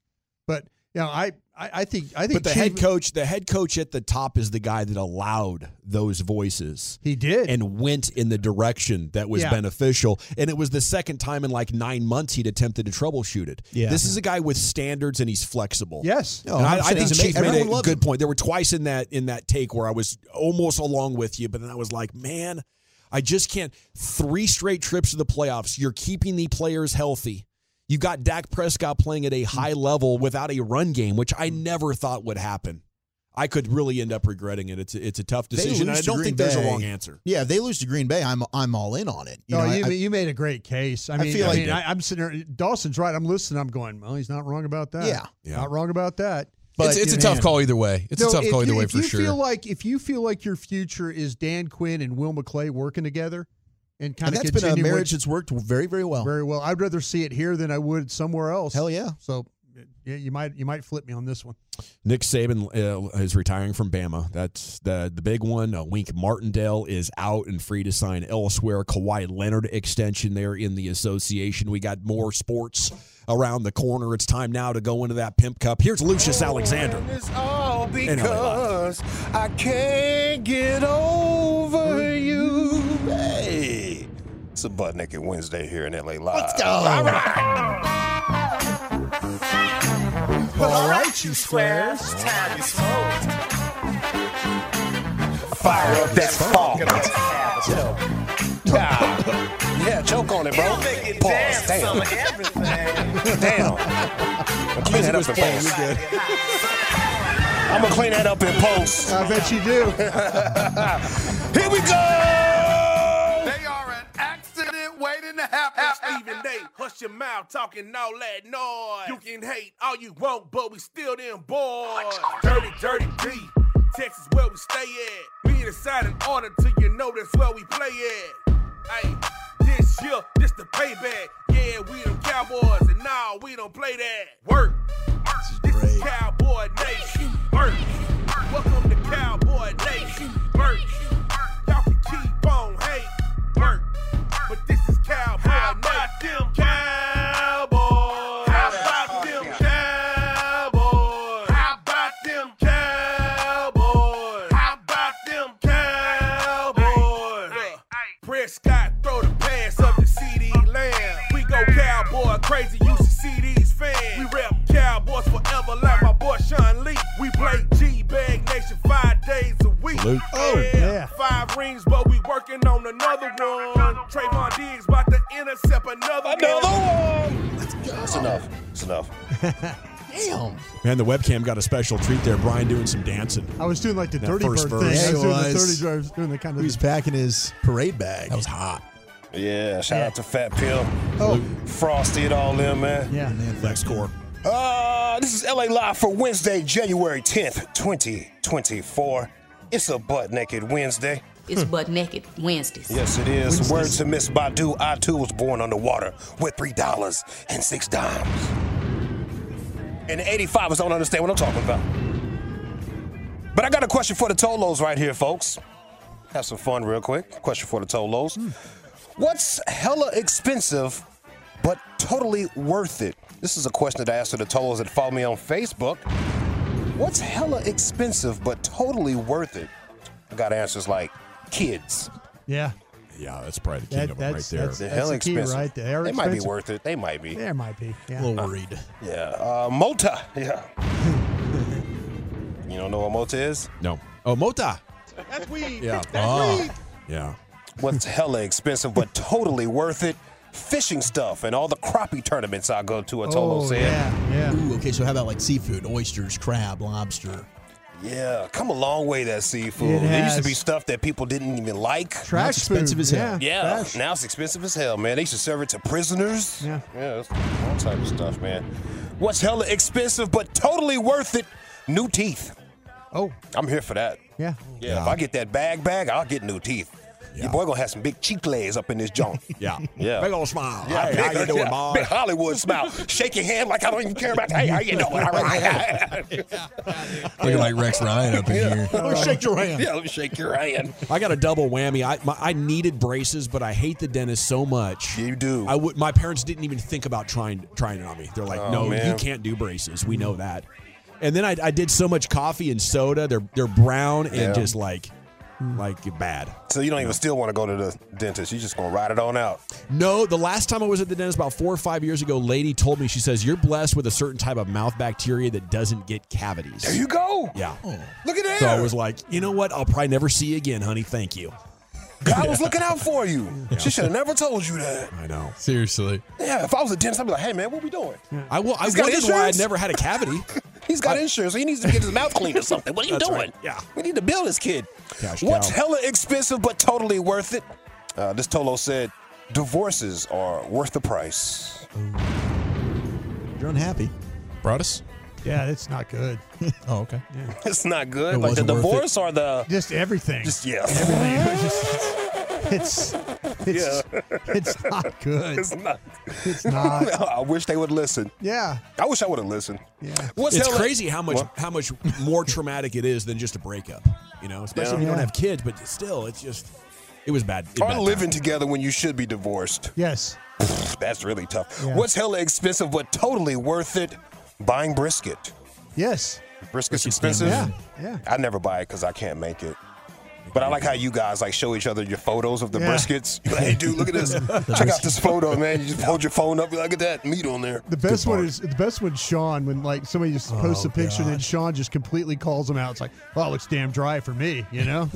[SPEAKER 5] but you know, I, I, I think, I think.
[SPEAKER 2] But the
[SPEAKER 5] Chief-
[SPEAKER 2] head coach, the head coach at the top is the guy that allowed those voices.
[SPEAKER 5] he did,
[SPEAKER 2] and went in the direction that was
[SPEAKER 5] Yeah.
[SPEAKER 2] beneficial. And it was the second time in like nine months he'd attempted to troubleshoot it.
[SPEAKER 4] Yeah.
[SPEAKER 2] This is a guy with standards and he's flexible.
[SPEAKER 5] yes,
[SPEAKER 4] No,
[SPEAKER 2] I, I think Chief made a good
[SPEAKER 4] him.
[SPEAKER 2] point. There were twice in that in that take where I was almost along with you, but then I was like, man, I just can't. Three straight trips to the playoffs. You're keeping the players healthy. You got Dak Prescott playing at a high level without a run game, which I never thought would happen. I could really end up regretting it. It's a, it's a tough decision. and I
[SPEAKER 4] to
[SPEAKER 2] don't
[SPEAKER 4] Green
[SPEAKER 2] think there's a wrong answer.
[SPEAKER 4] Yeah, if they lose to Green Bay, I'm I'm all in on it. You
[SPEAKER 5] no,
[SPEAKER 4] know,
[SPEAKER 5] you,
[SPEAKER 4] I-
[SPEAKER 5] you made a great case. I
[SPEAKER 4] I
[SPEAKER 5] mean, I,
[SPEAKER 4] feel like-
[SPEAKER 5] mean, I, I'm sitting there. Dawson's right. I'm listening. I'm going. Well, he's not wrong about that.
[SPEAKER 4] Yeah.
[SPEAKER 2] Yeah.
[SPEAKER 5] not wrong about that.
[SPEAKER 4] But,
[SPEAKER 6] it's it's a
[SPEAKER 4] you
[SPEAKER 6] tough call either way. It's
[SPEAKER 5] No,
[SPEAKER 6] a tough
[SPEAKER 5] if
[SPEAKER 6] call either
[SPEAKER 5] you,
[SPEAKER 6] way
[SPEAKER 5] if
[SPEAKER 6] for
[SPEAKER 5] you
[SPEAKER 6] sure.
[SPEAKER 5] Feel like if you feel like your future is Dan Quinn and Will McClay working together and kind
[SPEAKER 4] and
[SPEAKER 5] of
[SPEAKER 4] that's been a
[SPEAKER 5] continue
[SPEAKER 4] marriage that's worked very very well.
[SPEAKER 5] very well. I'd rather see it here than I would somewhere else.
[SPEAKER 4] Hell yeah.
[SPEAKER 5] So, yeah, you might you might flip me on this one.
[SPEAKER 2] Nick Saban uh, is retiring from Bama. That's the the big one. Uh, Wink Martindale is out and free to sign elsewhere. Kawhi Leonard extension there in the association. We got more sports around the corner. It's time now to go into that pimp cup. Here's Lucius Alexander.
[SPEAKER 7] It's all
[SPEAKER 2] In
[SPEAKER 7] because I can't get over you. Hey, it's a butt naked Wednesday here in LA Live.
[SPEAKER 4] Let's go.
[SPEAKER 7] All right.
[SPEAKER 5] All right, you squares.
[SPEAKER 7] Time you smoke. Fire up that funk. Yeah. yeah, choke on it, bro. Pause. Damn. Damn. I'll clean that up in post. I'm gonna clean that up in post.
[SPEAKER 5] I bet you do.
[SPEAKER 7] Here we go.
[SPEAKER 8] They are an accident waiting to happen. Stephen Day, hush your mouth, talking all that noise. You can hate all you want, but we still them boys. Dirty, dirty D, Texas where we stay at. We inside in order till you know that's where we play at. Yeah, we them cowboys, and now we don't play that. Work. Another one. Trayvon Diggs about to intercept another,
[SPEAKER 7] Another
[SPEAKER 8] one.
[SPEAKER 7] one. That's enough. It's enough.
[SPEAKER 4] Damn.
[SPEAKER 2] Man, the webcam got a special treat there. Brian doing some dancing.
[SPEAKER 5] I was doing like the
[SPEAKER 2] That
[SPEAKER 5] dirty
[SPEAKER 2] first
[SPEAKER 5] bird
[SPEAKER 2] verse.
[SPEAKER 5] thing. I was
[SPEAKER 4] Yeah,
[SPEAKER 5] doing the
[SPEAKER 4] was.
[SPEAKER 5] dirty. I was doing the kind of.
[SPEAKER 4] He's packing his parade bag.
[SPEAKER 6] That was hot.
[SPEAKER 7] Yeah, shout out to Fat Pill.
[SPEAKER 5] Oh.
[SPEAKER 7] Frosty and all them, man.
[SPEAKER 5] yeah.
[SPEAKER 2] Flex core.
[SPEAKER 7] Uh, this is LA Live for Wednesday, January 10th, 2024. It's a butt naked Wednesday.
[SPEAKER 9] It's hmm. butt naked Wednesdays.
[SPEAKER 7] Yes, it is. Word to Miss Badu, I too was born underwater with three dollars and six dimes. And the 85ers don't understand what I'm talking about. But I got a question for the Tolos right here, folks. Have some fun real quick. Question for the Tolos. Hmm. What's hella expensive but totally worth it? This is a question that I asked to the Tolos that follow me on Facebook. What's hella expensive but totally worth it? I got answers like kids.
[SPEAKER 5] Yeah.
[SPEAKER 2] Yeah, that's probably the king
[SPEAKER 5] That-
[SPEAKER 2] of them right
[SPEAKER 5] that's-
[SPEAKER 2] there.
[SPEAKER 5] that's-
[SPEAKER 7] They're hella
[SPEAKER 5] the key
[SPEAKER 7] expensive.
[SPEAKER 5] right there.
[SPEAKER 7] They might be
[SPEAKER 5] Expensive.
[SPEAKER 7] worth it. They might be.
[SPEAKER 5] There might be. Yeah.
[SPEAKER 4] A little worried.
[SPEAKER 7] Yeah. Uh, Mota. Yeah. you don't know what Mota is?
[SPEAKER 2] no. Oh, Mota.
[SPEAKER 5] That's weed.
[SPEAKER 2] Yeah.
[SPEAKER 6] Oh.
[SPEAKER 2] Yeah.
[SPEAKER 7] What's hella expensive but totally worth it? Fishing stuff and all the crappie tournaments I go to. A Tolo
[SPEAKER 5] Oh,
[SPEAKER 7] said.
[SPEAKER 5] yeah. Yeah.
[SPEAKER 4] Ooh, okay, so how about like seafood, oysters, crab, lobster?
[SPEAKER 7] Yeah, come a long way that seafood.
[SPEAKER 5] It
[SPEAKER 7] There used to be stuff that people didn't even like.
[SPEAKER 5] Trash
[SPEAKER 4] expensive
[SPEAKER 5] food.
[SPEAKER 4] as hell.
[SPEAKER 5] Yeah.
[SPEAKER 7] Yeah,
[SPEAKER 5] Trash.
[SPEAKER 7] now it's expensive as hell, man. They used to serve it to prisoners.
[SPEAKER 5] Yeah.
[SPEAKER 7] Yeah, it's all type of stuff, man. What's hella expensive but totally worth it? New teeth.
[SPEAKER 5] Oh,
[SPEAKER 7] I'm here for that.
[SPEAKER 5] yeah.
[SPEAKER 7] Yeah, if I get that bag bag, I'll get new teeth. Your boy gonna have some big cheekles up in this joint.
[SPEAKER 2] Yeah.
[SPEAKER 7] Yeah.
[SPEAKER 2] Big old smile.
[SPEAKER 7] Yeah,
[SPEAKER 2] hey, how you doing,
[SPEAKER 7] yeah,
[SPEAKER 2] boy?
[SPEAKER 7] Big Hollywood smile. Shake your hand like I don't even care about. Hey, how you doing? All right.
[SPEAKER 6] Looking like Rex Ryan up in here.
[SPEAKER 4] Oh, shake your hand.
[SPEAKER 7] yeah, let me shake your hand.
[SPEAKER 2] I got a double whammy. I my, I needed braces, but I hate the dentist so much.
[SPEAKER 7] You do.
[SPEAKER 2] I would. My parents didn't even think about trying trying it on me. They're like,
[SPEAKER 7] Oh,
[SPEAKER 2] "No,
[SPEAKER 7] man.
[SPEAKER 2] you can't do braces. We know that." And then I, I did so much coffee and soda. They're they're brown and
[SPEAKER 7] Yeah.
[SPEAKER 2] just like Mm. like bad.
[SPEAKER 7] So you don't even still want to go to the dentist. You just gonna ride it on out.
[SPEAKER 2] No, the last time I was at the dentist about four or five years ago, lady told me she says you're blessed with a certain type of mouth bacteria that doesn't get cavities.
[SPEAKER 7] There you go.
[SPEAKER 2] yeah.
[SPEAKER 7] Look at that.
[SPEAKER 2] So I was like, you know what? I'll probably never see you again, honey. Thank you.
[SPEAKER 7] God was looking out for you. She should have never told you that.
[SPEAKER 2] I know.
[SPEAKER 6] Seriously.
[SPEAKER 7] Yeah, if I was a dentist, I'd be like, hey man, what we doing?
[SPEAKER 2] I will. I
[SPEAKER 7] got
[SPEAKER 2] wondered why? I'd never had a cavity.
[SPEAKER 7] He's got insurance, so he needs to get his mouth cleaned or something. What are you doing?
[SPEAKER 2] right, yeah.
[SPEAKER 7] We need to bill this kid.
[SPEAKER 2] Cash
[SPEAKER 7] What's
[SPEAKER 2] cow.
[SPEAKER 7] hella expensive but totally worth it? Uh, this Tolo said, divorces are worth the price.
[SPEAKER 4] You're unhappy.
[SPEAKER 6] Broadus?
[SPEAKER 5] Yeah, it's not good.
[SPEAKER 6] Oh, okay.
[SPEAKER 7] It's not good.
[SPEAKER 4] It
[SPEAKER 7] like the
[SPEAKER 4] wasn't
[SPEAKER 7] divorce or the
[SPEAKER 5] Just everything.
[SPEAKER 7] just yeah.
[SPEAKER 5] everything. It's, it's, it's, it's not good.
[SPEAKER 7] It's not.
[SPEAKER 5] It's not.
[SPEAKER 7] I wish they would listen.
[SPEAKER 5] Yeah.
[SPEAKER 7] I wish I would have listened.
[SPEAKER 5] Yeah.
[SPEAKER 7] What's
[SPEAKER 2] it's
[SPEAKER 7] hella-
[SPEAKER 2] crazy how much
[SPEAKER 7] What?
[SPEAKER 2] how much more traumatic it is than just a breakup. You know, especially
[SPEAKER 7] Yeah.
[SPEAKER 2] when you don't have kids, but still, it's just it was bad. It
[SPEAKER 7] Or
[SPEAKER 2] bad
[SPEAKER 7] living
[SPEAKER 2] time.
[SPEAKER 7] together when you should be divorced.
[SPEAKER 5] Yes.
[SPEAKER 7] That's really tough.
[SPEAKER 5] Yeah.
[SPEAKER 7] What's hella expensive but totally worth it? Buying brisket.
[SPEAKER 5] Yes.
[SPEAKER 7] Brisket's expensive.
[SPEAKER 5] Yeah. Yeah.
[SPEAKER 7] I never buy it because I can't make it. But I like how you guys like show each other your photos of the
[SPEAKER 5] Yeah.
[SPEAKER 7] briskets. You're like, hey, dude, look at this. Check out this photo, man. You just hold your phone up. You're like, look at that meat on there.
[SPEAKER 5] The best one is the best one. Sean when like somebody just posts
[SPEAKER 4] Oh,
[SPEAKER 5] a picture and then Sean just completely calls him out. It's like, well, it looks damn dry for me, you know.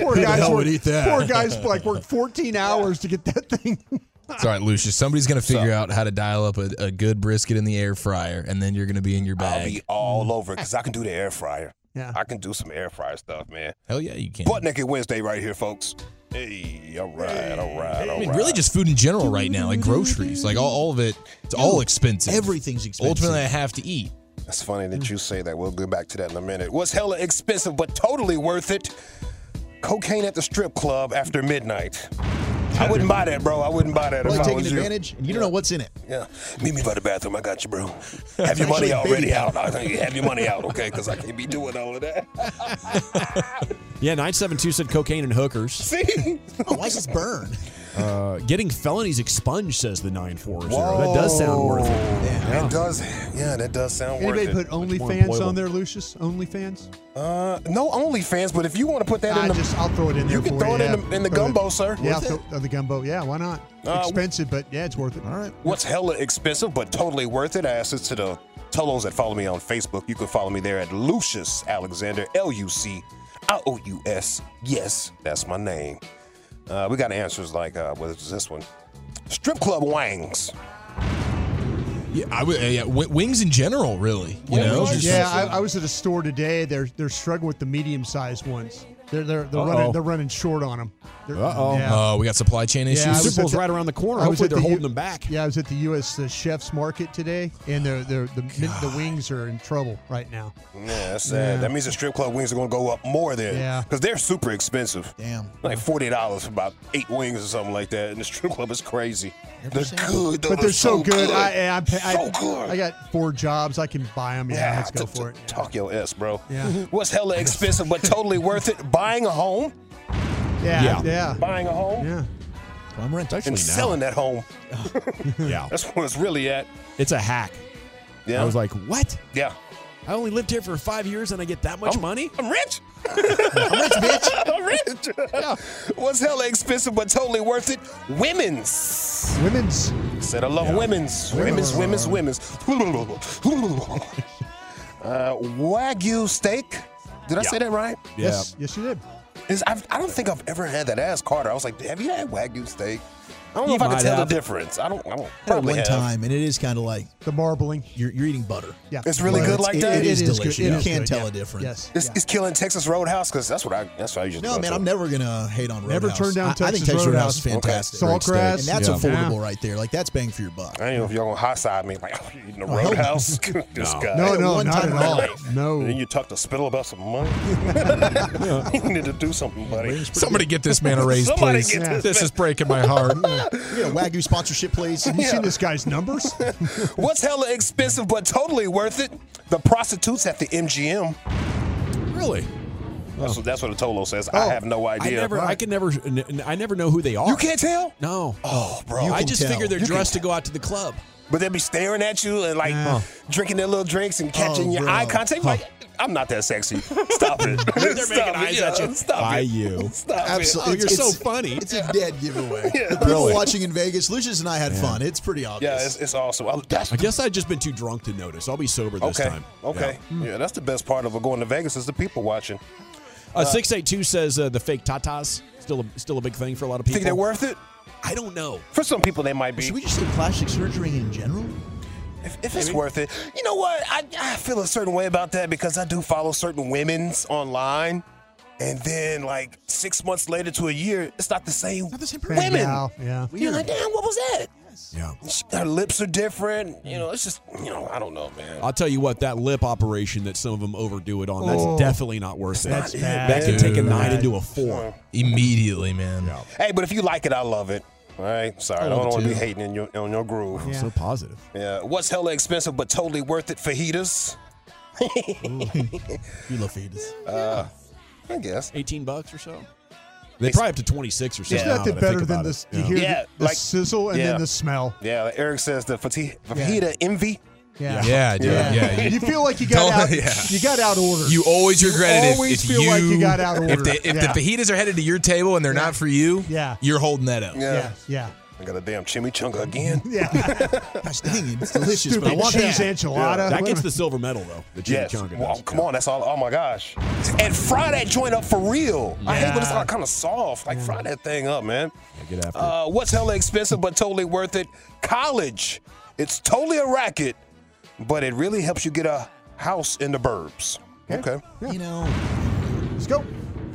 [SPEAKER 5] poor guys work,
[SPEAKER 4] would eat that?
[SPEAKER 5] Poor guys like work 14 hours to get that thing.
[SPEAKER 6] It's all right, Lucius. Somebody's going to figure out how to dial up a, a good brisket in the air fryer, and then you're going to be in your bag.
[SPEAKER 7] I'll be all over because I can do the air fryer.
[SPEAKER 5] Yeah.
[SPEAKER 7] I can do some air fryer stuff, man.
[SPEAKER 6] Hell yeah, you can.
[SPEAKER 7] Butt Naked Wednesday right here, folks. Hey, all right, all right, all
[SPEAKER 6] I mean,
[SPEAKER 7] right.
[SPEAKER 6] really just food in general right now, like groceries. Like all, all of it, it's all expensive.
[SPEAKER 4] Everything's expensive.
[SPEAKER 6] Ultimately, I have to eat.
[SPEAKER 7] That's funny that mm. you say that. We'll get back to that in a minute. What's hella expensive but totally worth it? Cocaine at the strip club after midnight. I wouldn't buy that, bro. I wouldn't buy that
[SPEAKER 4] Well,
[SPEAKER 7] if I
[SPEAKER 4] taking
[SPEAKER 7] was you.
[SPEAKER 4] advantage, and you don't know what's in it.
[SPEAKER 7] Yeah. Meet me by the bathroom. I got you, bro. Have your money
[SPEAKER 4] Actually,
[SPEAKER 7] already
[SPEAKER 4] baby
[SPEAKER 7] out. I think you have your money out, okay? Because I can't be doing all of that.
[SPEAKER 2] Yeah, nine seven two said cocaine and hookers.
[SPEAKER 7] See?
[SPEAKER 4] Oh, why does this burn?
[SPEAKER 2] Uh, getting felonies expunged says the nine four zero. That does sound worth it.
[SPEAKER 4] Yeah.
[SPEAKER 7] It does. Yeah, that does sound
[SPEAKER 5] Anybody
[SPEAKER 7] worth
[SPEAKER 5] it.
[SPEAKER 7] it.
[SPEAKER 2] put
[SPEAKER 5] OnlyFans
[SPEAKER 2] employable.
[SPEAKER 5] on there, Lucius? OnlyFans?
[SPEAKER 7] Uh, no OnlyFans, but if you want to put that
[SPEAKER 5] I
[SPEAKER 7] in the,
[SPEAKER 5] just I'll throw it in there.
[SPEAKER 7] you can
[SPEAKER 5] for
[SPEAKER 7] throw it
[SPEAKER 5] yeah.
[SPEAKER 7] in the, in the
[SPEAKER 5] Throw it-
[SPEAKER 7] gumbo, sir.
[SPEAKER 5] Yeah,
[SPEAKER 7] Worth
[SPEAKER 5] I'll
[SPEAKER 7] it?
[SPEAKER 5] throw on the gumbo. Yeah, why not?
[SPEAKER 7] Uh,
[SPEAKER 5] Expensive, but yeah, it's worth it. All right.
[SPEAKER 7] What's hella expensive but totally worth it? I asked it to the Tolos that follow me on Facebook. You can follow me there at Lucius Alexander, L U C I O U S. Yes, that's my name. Uh, we got answers like, uh, what is this one? Strip club wangs.
[SPEAKER 6] Yeah, I would. Yeah, w- wings in general, really. You know,
[SPEAKER 5] yeah, I, I was at a store today. They're they're struggling with the medium sized ones. They're they're they're running they're running short on them.
[SPEAKER 2] Uh-oh.
[SPEAKER 5] Yeah.
[SPEAKER 6] Oh, we got supply chain issues.
[SPEAKER 5] I was
[SPEAKER 2] Super Bowl's
[SPEAKER 5] the-
[SPEAKER 2] right around the corner.
[SPEAKER 5] I was
[SPEAKER 2] Hopefully
[SPEAKER 5] at
[SPEAKER 2] they're
[SPEAKER 5] the
[SPEAKER 2] holding
[SPEAKER 5] U-
[SPEAKER 2] them back.
[SPEAKER 5] Yeah, I was at the U.S. Uh, Chef's Market today, and the the the, the wings are in trouble right now.
[SPEAKER 7] Yeah, that's sad.
[SPEAKER 5] Yeah.
[SPEAKER 7] That means the strip club wings are going to go up more then.
[SPEAKER 5] Yeah.
[SPEAKER 7] Because they're super expensive.
[SPEAKER 4] Damn.
[SPEAKER 7] Like $40 for about eight wings or something like that. And the strip club is crazy. They're good, though.
[SPEAKER 5] But they're so, good. I,
[SPEAKER 7] I,
[SPEAKER 5] I, I,
[SPEAKER 7] So good.
[SPEAKER 5] I got four jobs. I can buy them. Yeah, let's go
[SPEAKER 7] t-
[SPEAKER 5] for it.
[SPEAKER 7] t- Talk your S, bro.
[SPEAKER 5] Yeah.
[SPEAKER 7] What's hella expensive but totally worth it? Buying a home,
[SPEAKER 5] Yeah,
[SPEAKER 2] Yeah.
[SPEAKER 5] yeah,
[SPEAKER 7] buying a home,
[SPEAKER 5] yeah.
[SPEAKER 4] I'm renting.
[SPEAKER 2] Actually,
[SPEAKER 7] and
[SPEAKER 2] now.
[SPEAKER 7] selling that home.
[SPEAKER 2] Yeah,
[SPEAKER 7] That's what it's really at.
[SPEAKER 2] it's a hack.
[SPEAKER 7] Yeah.
[SPEAKER 2] I was like, what?
[SPEAKER 7] yeah.
[SPEAKER 2] I only lived here for five years and I get that much
[SPEAKER 7] I'm-
[SPEAKER 2] money?
[SPEAKER 7] I'm rich. I'm rich, bitch. I'm rich. What's hella expensive but totally worth it? Women's.
[SPEAKER 5] Women's.
[SPEAKER 7] Said I love women's. Women's, women's, women's. uh, Wagyu steak. Did I say that right?
[SPEAKER 5] Yes, yes, you did.
[SPEAKER 7] Is, I've, I don't think I've ever had that. Ask Carter. I was like, have you had Wagyu steak? I don't know if I can tell
[SPEAKER 2] have.
[SPEAKER 7] the difference. I don't. I don't.
[SPEAKER 4] Had
[SPEAKER 7] Probably
[SPEAKER 4] one
[SPEAKER 7] have.
[SPEAKER 4] time, and it is kind of like
[SPEAKER 5] The marbling.
[SPEAKER 4] you're, you're eating butter.
[SPEAKER 5] Yeah,
[SPEAKER 7] It's really
[SPEAKER 5] But
[SPEAKER 7] good
[SPEAKER 5] it's-
[SPEAKER 7] like
[SPEAKER 4] it-
[SPEAKER 7] that?
[SPEAKER 4] it is
[SPEAKER 5] good.
[SPEAKER 4] delicious.
[SPEAKER 5] It
[SPEAKER 4] You
[SPEAKER 5] is
[SPEAKER 4] can't
[SPEAKER 5] good,
[SPEAKER 4] tell
[SPEAKER 5] yeah.
[SPEAKER 4] a difference.
[SPEAKER 5] Yes.
[SPEAKER 7] It's,
[SPEAKER 5] yeah.
[SPEAKER 7] it's killing Texas Roadhouse because that's what I. That's what I usually.
[SPEAKER 4] No,
[SPEAKER 7] go
[SPEAKER 4] man,
[SPEAKER 7] to.
[SPEAKER 4] I'm never gonna hate on Roadhouse.
[SPEAKER 5] Never turn down
[SPEAKER 4] I, I think
[SPEAKER 5] Texas
[SPEAKER 4] Texas Roadhouse is
[SPEAKER 5] Roadhouse.
[SPEAKER 4] fantastic.
[SPEAKER 5] Okay. Saltgrass.
[SPEAKER 4] and that's
[SPEAKER 2] Yeah.
[SPEAKER 4] affordable
[SPEAKER 5] Yeah.
[SPEAKER 4] right there. Like that's bang for your buck.
[SPEAKER 7] I don't know if y'all gonna hot side me like oh, you eating a
[SPEAKER 4] Oh, hell no.
[SPEAKER 7] Roadhouse. this guy.
[SPEAKER 5] No, no,
[SPEAKER 4] one
[SPEAKER 5] not
[SPEAKER 4] time
[SPEAKER 5] at
[SPEAKER 4] in my
[SPEAKER 5] all.
[SPEAKER 4] life.
[SPEAKER 5] No.
[SPEAKER 7] Then you talk to Spittle about some money. you need to do something, buddy.
[SPEAKER 6] Somebody get this man a raise,
[SPEAKER 7] Somebody
[SPEAKER 6] please.
[SPEAKER 7] get this
[SPEAKER 6] This
[SPEAKER 7] man-
[SPEAKER 6] is breaking my heart.
[SPEAKER 4] We get a Wagyu sponsorship, please.
[SPEAKER 5] Have you seen this guy's numbers?
[SPEAKER 7] What's hella expensive but totally worth it? The prostitutes at the MGM.
[SPEAKER 2] Really?
[SPEAKER 7] That's, what, that's what the Tolo says. I
[SPEAKER 5] Oh.
[SPEAKER 7] have no
[SPEAKER 2] I
[SPEAKER 7] idea.
[SPEAKER 2] never, I can never, n- n- I never know who they are.
[SPEAKER 7] You can't tell?
[SPEAKER 2] No.
[SPEAKER 7] Oh, bro.
[SPEAKER 2] I just
[SPEAKER 4] tell.
[SPEAKER 2] figure they're
[SPEAKER 7] You
[SPEAKER 2] dressed to go out to the club.
[SPEAKER 7] But they'll be staring at you and like
[SPEAKER 5] Yeah.
[SPEAKER 7] drinking their little drinks and catching
[SPEAKER 4] Oh,
[SPEAKER 7] your
[SPEAKER 4] bro.
[SPEAKER 7] eye contact. Like, I'm not that sexy. Stop it.
[SPEAKER 2] They're
[SPEAKER 7] Stop
[SPEAKER 2] making
[SPEAKER 7] it.
[SPEAKER 2] eyes
[SPEAKER 7] Yeah,
[SPEAKER 2] at you.
[SPEAKER 7] Stop
[SPEAKER 2] By
[SPEAKER 7] it.
[SPEAKER 2] you.
[SPEAKER 7] Stop
[SPEAKER 4] Absolutely.
[SPEAKER 2] Oh, you're
[SPEAKER 4] It's-
[SPEAKER 2] so funny.
[SPEAKER 4] It's a dead giveaway.
[SPEAKER 7] Yeah.
[SPEAKER 4] People
[SPEAKER 2] Really?
[SPEAKER 4] watching in Vegas, Lucius and I had fun. It's pretty obvious.
[SPEAKER 7] Yeah, it's, it's awesome. I, that's
[SPEAKER 2] I guess I've just been too drunk to notice. I'll be sober this
[SPEAKER 7] okay.
[SPEAKER 2] time.
[SPEAKER 7] Okay. Yeah. that's the best part of going to Vegas is the people watching.
[SPEAKER 2] Uh, Six eight two says uh, the fake tatas still a, still a big thing for a lot of people.
[SPEAKER 7] Think they're worth it?
[SPEAKER 2] I don't know.
[SPEAKER 7] For some people, they might be.
[SPEAKER 4] Should we just say plastic surgery in general?
[SPEAKER 7] If, if it's worth it, you know what? I, I feel a certain way about that because I do follow certain women's online, and then like six months later to a year, it's not the same.
[SPEAKER 4] Not the same
[SPEAKER 7] Women.
[SPEAKER 5] Yeah, yeah.
[SPEAKER 7] You're like, damn, what was that?
[SPEAKER 2] Yeah.
[SPEAKER 7] Her lips are different. You know, it's just, you know, I don't know, man.
[SPEAKER 2] I'll tell you what, that lip operation that some of them overdo it on, that's
[SPEAKER 5] Oh.
[SPEAKER 2] definitely not worth it.
[SPEAKER 5] That's bad.
[SPEAKER 2] That can take a nine into a four.
[SPEAKER 6] Immediately, man.
[SPEAKER 7] Hey, but if you like it, I love it. All right, sorry, I,
[SPEAKER 4] I
[SPEAKER 7] don't want to be hating in your on your groove.
[SPEAKER 5] Yeah.
[SPEAKER 2] So positive.
[SPEAKER 7] Yeah, what's hella expensive but totally worth it? Fajitas,
[SPEAKER 4] You love fetus.
[SPEAKER 7] Uh, I guess.
[SPEAKER 2] 18 bucks or so. They probably up to 26 or so.
[SPEAKER 7] Yeah.
[SPEAKER 5] Isn't that the
[SPEAKER 2] that I think
[SPEAKER 5] better than
[SPEAKER 2] about
[SPEAKER 5] this?
[SPEAKER 2] it.
[SPEAKER 5] You hear
[SPEAKER 7] Yeah,
[SPEAKER 5] the, the
[SPEAKER 7] like-
[SPEAKER 5] sizzle and
[SPEAKER 7] yeah.
[SPEAKER 5] then the smell.
[SPEAKER 7] Yeah, like Eric says the fajita, fajita envy.
[SPEAKER 5] Yeah.
[SPEAKER 6] Yeah, dude. Yeah.
[SPEAKER 5] You feel like you got out.
[SPEAKER 6] yeah.
[SPEAKER 5] You got out ordered.
[SPEAKER 6] You always regret it
[SPEAKER 5] always
[SPEAKER 6] if
[SPEAKER 5] feel
[SPEAKER 6] you
[SPEAKER 5] like you got out
[SPEAKER 6] if,
[SPEAKER 5] ordered.
[SPEAKER 6] the, if
[SPEAKER 5] Yeah.
[SPEAKER 6] the fajitas are headed to your table and they're
[SPEAKER 5] Yeah.
[SPEAKER 6] not for you.
[SPEAKER 5] Yeah.
[SPEAKER 6] you're holding that up.
[SPEAKER 5] yeah, yeah,
[SPEAKER 7] I got a damn chimichanga again.
[SPEAKER 5] yeah.
[SPEAKER 4] Gosh dang it, it's delicious, but I want
[SPEAKER 5] cheese
[SPEAKER 4] that.
[SPEAKER 5] enchilada.
[SPEAKER 2] That gets the silver medal, though. The
[SPEAKER 7] Yes.
[SPEAKER 2] chimichanga
[SPEAKER 7] Well, come on, that's all. Oh my gosh. And fry that joint up for real. I hate when it's
[SPEAKER 5] Yeah.
[SPEAKER 7] like kind of soft. Like fry that thing up, man.
[SPEAKER 2] Get after.
[SPEAKER 7] Uh, what's hella expensive but totally worth it? College. It's totally a racket, but it really helps you get a house in the burbs. Okay.
[SPEAKER 4] You know,
[SPEAKER 5] Let's go.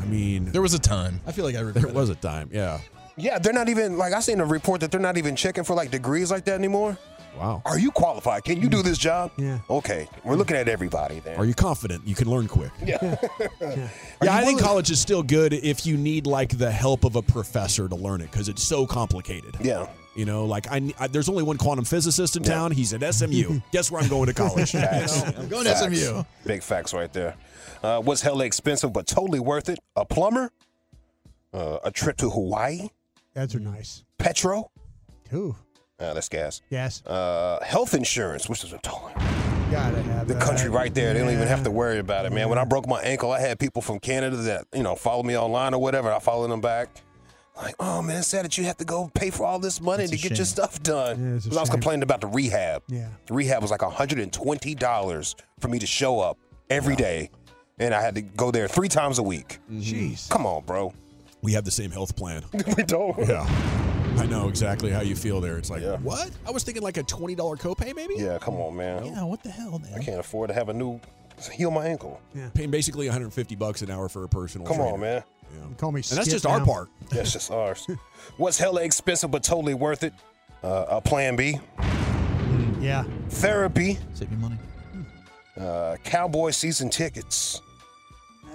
[SPEAKER 2] I mean,
[SPEAKER 6] There was a time.
[SPEAKER 4] I feel like I regret
[SPEAKER 2] there
[SPEAKER 4] it.
[SPEAKER 2] was a time. Yeah.
[SPEAKER 7] Yeah, they're not even like I seen a report that they're not even checking for like degrees like that anymore.
[SPEAKER 2] Wow.
[SPEAKER 7] Are you qualified? Can you do this job?
[SPEAKER 5] Yeah.
[SPEAKER 7] Okay. We're looking at everybody then.
[SPEAKER 2] Are you confident you can learn quick?
[SPEAKER 7] Yeah.
[SPEAKER 2] Yeah, I think college is still good if you need like the help of a professor to learn it because it's so complicated.
[SPEAKER 7] yeah.
[SPEAKER 2] You know, like I, I there's only one quantum physicist in town. He's at SMU. Guess where I'm going to college? You know?
[SPEAKER 4] I'm going to SMU.
[SPEAKER 7] Big facts right there. Uh, what's hella expensive but totally worth it? A plumber, uh, a trip to Hawaii,
[SPEAKER 5] Ads are nice.
[SPEAKER 7] Petro,
[SPEAKER 5] Ooh,
[SPEAKER 7] uh, that's gas,
[SPEAKER 5] yes.
[SPEAKER 7] uh, health insurance, which is a totally
[SPEAKER 5] Gotta have
[SPEAKER 7] the
[SPEAKER 5] that.
[SPEAKER 7] country right there. They don't even have to worry about it, man. When I broke my ankle, I had people from Canada that you know follow me online or whatever. I followed them back. Like, oh man, it's sad that you have to go pay for all this money
[SPEAKER 4] That's
[SPEAKER 7] to get your stuff done.
[SPEAKER 5] Yeah, it's a
[SPEAKER 7] 'Cause I was complaining about the rehab.
[SPEAKER 5] Yeah.
[SPEAKER 7] The rehab was like $120 for me to show up every day and I had to go there three times a week. Mm-hmm.
[SPEAKER 5] Jeez.
[SPEAKER 7] Come on, bro.
[SPEAKER 2] We have the same health plan.
[SPEAKER 7] we don't.
[SPEAKER 2] Yeah. I know exactly how you feel there. It's like,
[SPEAKER 7] Yeah.
[SPEAKER 2] what? I was thinking like a $20 copay maybe?
[SPEAKER 7] Yeah, come on, man.
[SPEAKER 4] Yeah, what the hell, man?
[SPEAKER 7] I can't afford to have a new heal my ankle. Yeah.
[SPEAKER 2] Paying basically 150 bucks an hour for a personal
[SPEAKER 7] Come
[SPEAKER 2] trainer.
[SPEAKER 7] on, man.
[SPEAKER 5] You call me
[SPEAKER 2] And that's
[SPEAKER 5] Skip
[SPEAKER 2] just our
[SPEAKER 5] now.
[SPEAKER 2] part.
[SPEAKER 7] That's just ours. What's hella expensive but totally worth it? Uh, a plan B,
[SPEAKER 5] Yeah.
[SPEAKER 7] therapy,
[SPEAKER 4] Save me money.
[SPEAKER 7] uh, cowboy season tickets.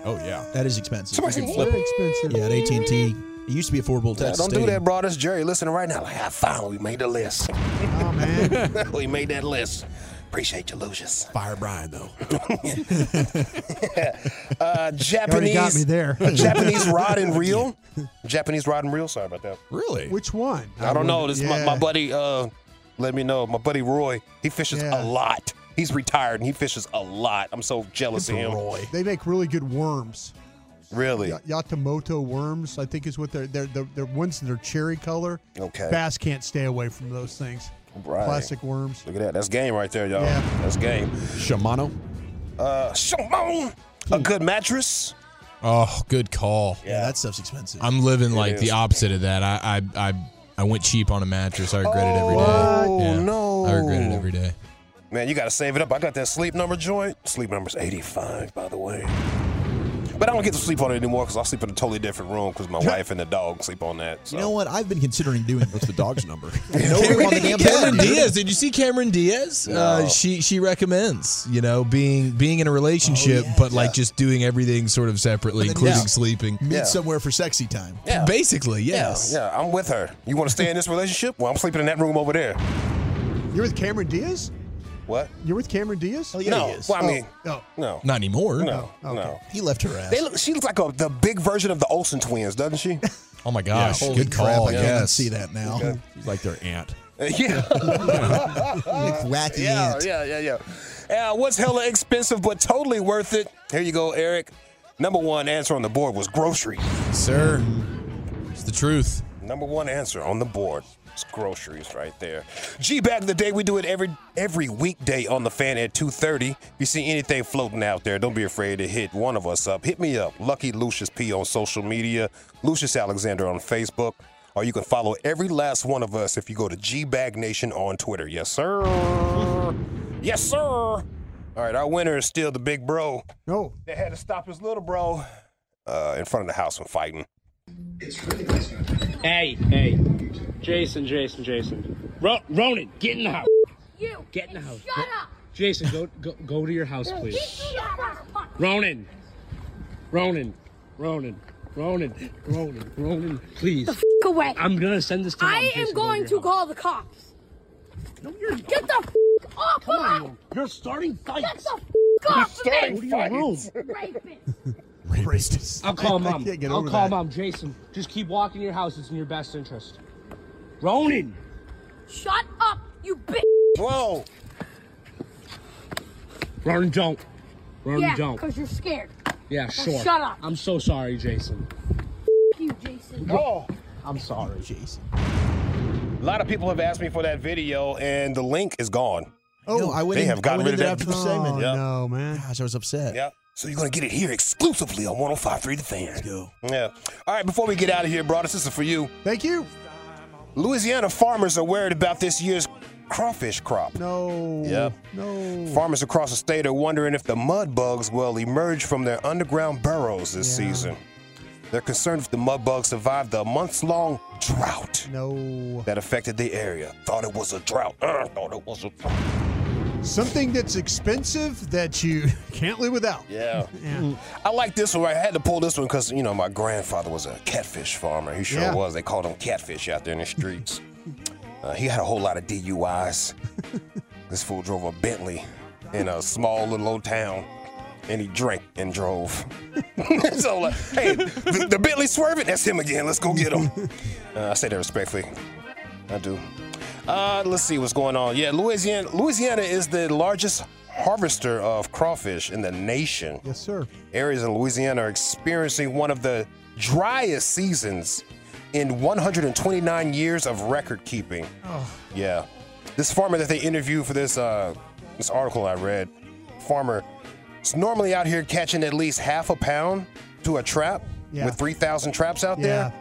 [SPEAKER 2] Oh, yeah.
[SPEAKER 4] That is expensive.
[SPEAKER 7] Somebody
[SPEAKER 4] can flip
[SPEAKER 5] Very
[SPEAKER 4] it.
[SPEAKER 5] expensive.
[SPEAKER 4] Yeah, at AT and T, it used to be affordable. at
[SPEAKER 7] Yeah,
[SPEAKER 4] Texas
[SPEAKER 7] don't do that, bro. That's Jerry listening right now. Like, I finally made the list.
[SPEAKER 5] Oh man.
[SPEAKER 7] we made that list. Appreciate you, Lucius.
[SPEAKER 2] Fire Brian, though.
[SPEAKER 7] Uh, Japanese.
[SPEAKER 5] got me there.
[SPEAKER 7] a Japanese rod and reel. Japanese rod and reel. Sorry about that.
[SPEAKER 2] Really?
[SPEAKER 5] Which one?
[SPEAKER 7] I don't know. This is my, my buddy. Uh, let me know. My buddy Roy. He fishes
[SPEAKER 5] Yeah.
[SPEAKER 7] a lot. He's retired and he fishes a lot. I'm so jealous of him. Roy.
[SPEAKER 5] They make really good worms.
[SPEAKER 7] Really?
[SPEAKER 5] Y- Yatamoto worms, I think is what they're they're they're, they're ones that are cherry color.
[SPEAKER 7] Okay.
[SPEAKER 5] Bass can't stay away from those things.
[SPEAKER 7] Right.
[SPEAKER 5] Plastic worms.
[SPEAKER 7] Look at that. That's game right there, y'all.
[SPEAKER 5] Yeah.
[SPEAKER 7] That's game.
[SPEAKER 2] Shimano?
[SPEAKER 7] Uh, Shimon. A good mattress.
[SPEAKER 6] Oh, good call.
[SPEAKER 4] Yeah, that stuff's expensive.
[SPEAKER 6] I'm living like
[SPEAKER 7] is.
[SPEAKER 6] the opposite of that. I I I, I went cheap on a mattress. I regret it every day.
[SPEAKER 7] Oh,
[SPEAKER 6] Yeah,
[SPEAKER 7] no.
[SPEAKER 6] I regret it every day.
[SPEAKER 7] Man, you got to save it up. I got that sleep number joint. Sleep number's 85, by the way. But I don't get to sleep on it anymore because I sleep in a totally different room because my wife and the dog sleep on that. So.
[SPEAKER 4] You know what? I've been considering doing.
[SPEAKER 2] What's the dog's number?
[SPEAKER 4] no on the damn
[SPEAKER 6] Cameron
[SPEAKER 4] bed.
[SPEAKER 6] Diaz, did you see Cameron Diaz? Uh, she she recommends you know being being in a relationship,
[SPEAKER 4] yeah,
[SPEAKER 6] but like just doing everything sort of separately, including
[SPEAKER 4] yeah.
[SPEAKER 6] sleeping.
[SPEAKER 4] Meet
[SPEAKER 7] Yeah.
[SPEAKER 4] somewhere for sexy time.
[SPEAKER 7] Yeah.
[SPEAKER 6] Basically,
[SPEAKER 7] Yeah,
[SPEAKER 6] yes.
[SPEAKER 7] yeah, I'm with her. You want to stay in this relationship? Well, I'm sleeping in that room over there.
[SPEAKER 5] You're with Cameron Diaz?
[SPEAKER 7] What?
[SPEAKER 5] You're with Cameron Diaz?
[SPEAKER 4] Oh yeah,
[SPEAKER 7] no.
[SPEAKER 4] he is.
[SPEAKER 7] Well, I mean,
[SPEAKER 5] Oh.
[SPEAKER 7] no.
[SPEAKER 6] Not anymore.
[SPEAKER 7] No,
[SPEAKER 5] okay.
[SPEAKER 7] no.
[SPEAKER 4] He left her ass.
[SPEAKER 7] They look, she looks like a, the big version of the Olsen twins, doesn't she?
[SPEAKER 6] Oh my gosh,
[SPEAKER 4] Holy
[SPEAKER 6] good
[SPEAKER 4] crap!
[SPEAKER 6] call.
[SPEAKER 4] I can't see that now.
[SPEAKER 2] It's like their aunt.
[SPEAKER 7] yeah.
[SPEAKER 4] Wacky
[SPEAKER 7] Yeah,
[SPEAKER 4] ant.
[SPEAKER 7] yeah, yeah, yeah. Uh, what's hella expensive but totally worth it? Here you go, Eric. Number one answer on the board was groceries.
[SPEAKER 6] Sir, it's the truth.
[SPEAKER 7] Number one answer on the board. It's groceries right there. G back of the day, we do it every every weekday on the fan at 2:30. If you see anything floating out there, don't be afraid to hit one of us up. Hit me up, Lucky Lucius P on social media, Lucius Alexander on Facebook, or you can follow every last one of us if you go to G Bag Nation on Twitter. Yes, sir. Yes, sir. All right, our winner is still the big bro.
[SPEAKER 5] No.
[SPEAKER 7] They had to stop his little bro uh, in front of the house from fighting.
[SPEAKER 10] Hey, hey, Jason, Jason, Jason. Ro- Ronan, get in the house.
[SPEAKER 11] You.
[SPEAKER 10] Get in the house.
[SPEAKER 11] Shut up.
[SPEAKER 10] Jason, go go go to your house, please.
[SPEAKER 11] Shut up.
[SPEAKER 10] Ronan, Ronan, Ronan, Ronan, Ronan, Ronan, please.
[SPEAKER 11] F- away.
[SPEAKER 10] I'm gonna send this to Mom.
[SPEAKER 11] I am
[SPEAKER 10] Jason, go
[SPEAKER 11] going
[SPEAKER 10] your
[SPEAKER 11] to
[SPEAKER 10] house.
[SPEAKER 11] call the cops.
[SPEAKER 10] No, you're
[SPEAKER 11] Get the f- off
[SPEAKER 10] Come
[SPEAKER 11] of
[SPEAKER 10] on,
[SPEAKER 11] me.
[SPEAKER 10] you- you're starting
[SPEAKER 11] Get
[SPEAKER 10] fights.
[SPEAKER 11] the f- off of
[SPEAKER 10] Go to
[SPEAKER 11] me.
[SPEAKER 10] Your.
[SPEAKER 11] Rapist.
[SPEAKER 10] I'll call
[SPEAKER 5] I
[SPEAKER 10] mom.
[SPEAKER 5] can't get
[SPEAKER 10] I'll
[SPEAKER 5] over
[SPEAKER 10] call
[SPEAKER 5] that.
[SPEAKER 10] mom. Jason, just keep walking your house. It's in your best interest. Ronan.
[SPEAKER 11] Shut up, you bitch.
[SPEAKER 7] Whoa.
[SPEAKER 10] Ronan, don't. Ronan,
[SPEAKER 11] Yeah,
[SPEAKER 10] don't.
[SPEAKER 11] because you're scared.
[SPEAKER 10] Yeah,
[SPEAKER 11] Now
[SPEAKER 10] sure.
[SPEAKER 11] shut up.
[SPEAKER 10] I'm so sorry, Jason.
[SPEAKER 11] You, Jason.
[SPEAKER 7] Oh.
[SPEAKER 10] I'm sorry.
[SPEAKER 4] Jason.
[SPEAKER 7] A lot of people have asked me for that video, and the link is gone.
[SPEAKER 5] Oh,
[SPEAKER 4] no, I went
[SPEAKER 7] they
[SPEAKER 4] in,
[SPEAKER 7] have
[SPEAKER 4] I
[SPEAKER 7] gotten rid of
[SPEAKER 4] there
[SPEAKER 7] that.
[SPEAKER 4] after the segment.
[SPEAKER 5] Oh,
[SPEAKER 7] Yep.
[SPEAKER 5] no, man.
[SPEAKER 4] Gosh, I was upset.
[SPEAKER 7] Yep. So you're gonna get it here exclusively on 105.3 The Fan.
[SPEAKER 4] Let's go.
[SPEAKER 7] Yeah. All right. Before we get out of here, brothers, this is for you.
[SPEAKER 5] Thank you.
[SPEAKER 7] Louisiana farmers are worried about this year's crawfish crop.
[SPEAKER 5] No.
[SPEAKER 7] Yep.
[SPEAKER 5] No.
[SPEAKER 7] Farmers across the state are wondering if the mud bugs will emerge from their underground burrows this
[SPEAKER 5] Yeah.
[SPEAKER 7] season. They're concerned if the mud bugs survived the months-long drought
[SPEAKER 5] No.
[SPEAKER 7] that affected the area. Thought it was a drought. Uh, thought it was a drought.
[SPEAKER 5] Something that's expensive that you can't live without.
[SPEAKER 7] Yeah.
[SPEAKER 5] Yeah.
[SPEAKER 7] I like this one. I had to pull this one because, you know, my grandfather was a catfish farmer. He sure
[SPEAKER 5] Yeah.
[SPEAKER 7] was. They called him catfish out there in the streets. uh, he had a whole lot of DUIs. this fool drove a Bentley in a small little old town. And he drank and drove. so, like, hey, the, the Bentley swerving, that's him again. Let's go get him. Uh, I say that respectfully. I do. Uh, let's see what's going on. Yeah, Louisiana. Louisiana is the largest harvester of crawfish in the nation.
[SPEAKER 5] Yes, sir.
[SPEAKER 7] Areas in Louisiana are experiencing one of the driest seasons in 129 years of record keeping.
[SPEAKER 5] Oh.
[SPEAKER 7] Yeah, this farmer that they interviewed for this uh, this article I read, farmer is normally out here catching at least half a pound to a trap
[SPEAKER 5] Yeah.
[SPEAKER 7] with 3,000 traps out
[SPEAKER 5] Yeah.
[SPEAKER 7] there.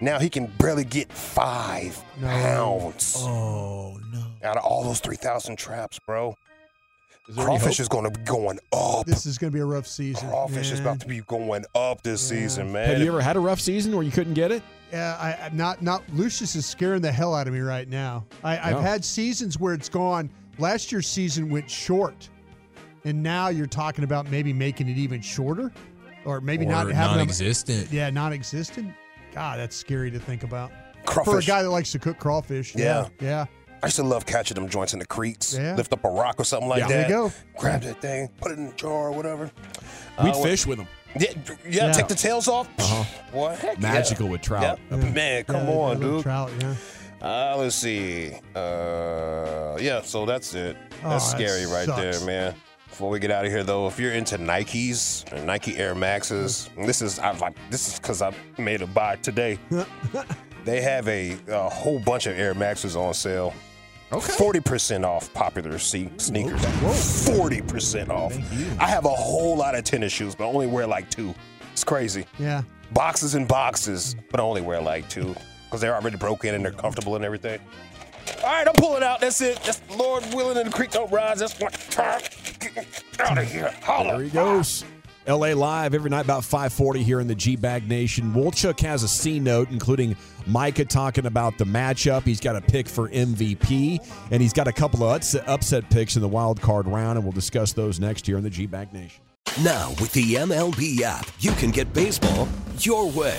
[SPEAKER 7] Now he can barely get five
[SPEAKER 5] No.
[SPEAKER 7] pounds
[SPEAKER 4] Oh no!
[SPEAKER 7] out of all those 3,000 traps, bro.
[SPEAKER 2] Is
[SPEAKER 7] Crawfish is going to be going up.
[SPEAKER 5] This is going to be a rough season.
[SPEAKER 7] Crawfish is about to be going up this season, man.
[SPEAKER 2] Have you ever had a rough season where you couldn't get it?
[SPEAKER 5] Yeah, I, I'm not not Lucius is scaring the hell out of me right now. I, I've
[SPEAKER 2] No.
[SPEAKER 5] had seasons where it's gone. Last year's season went short, and now you're talking about maybe making it even shorter, or maybe
[SPEAKER 6] Or
[SPEAKER 5] not having them-
[SPEAKER 6] non-existent.
[SPEAKER 5] yeah, non-existent. God, that's scary to think about for a guy that likes to cook crawfish.
[SPEAKER 7] Yeah.
[SPEAKER 5] yeah. yeah.
[SPEAKER 7] I used to love catching them joints in the creeks.
[SPEAKER 5] Yeah.
[SPEAKER 7] Lift up a rock or something like
[SPEAKER 2] Yeah.
[SPEAKER 7] that.
[SPEAKER 5] There you go.
[SPEAKER 7] Grab that thing, put it in a jar or whatever.
[SPEAKER 2] We'd
[SPEAKER 7] Uh,
[SPEAKER 2] fish with them.
[SPEAKER 7] Yeah, yeah,
[SPEAKER 5] Yeah.
[SPEAKER 7] take the tails off.
[SPEAKER 2] Uh-huh.
[SPEAKER 7] Boy, heck
[SPEAKER 2] Magical
[SPEAKER 7] yeah.
[SPEAKER 2] with trout.
[SPEAKER 7] Yeah. Man, come
[SPEAKER 5] Yeah,
[SPEAKER 7] on, dude.
[SPEAKER 5] Trout, yeah.
[SPEAKER 7] Uh, let's see. Uh, yeah, so that's it.
[SPEAKER 5] Oh,
[SPEAKER 7] That's
[SPEAKER 5] that
[SPEAKER 7] scary right there, man. Before we get out of here, though, if you're into Nikes or Nike Air Maxes, this is I like this is because I made a buy today. they have a, a whole bunch of Air Maxes on sale.
[SPEAKER 2] Okay.
[SPEAKER 7] Forty percent off popular sneakers. Forty percent off. I have a whole lot of tennis shoes, but I only wear like two. It's crazy.
[SPEAKER 5] Yeah.
[SPEAKER 7] Boxes and boxes, but I only wear like two because they're already broken and they're comfortable and everything. All right, I'm pulling out. That's it. That's Lord willing and the creek don't rise. That's one time. Out of here. Holla.
[SPEAKER 2] There he goes. LA Live every night about 540 here in the G-Bag Nation. Wolchuk has a C note, including Micah talking about the matchup. He's got a pick for MVP, and he's got a couple of upset, upset picks in the wild card round, and we'll discuss those next year in the G-Bag Nation.
[SPEAKER 12] Now, with the MLB app, you can get baseball your way.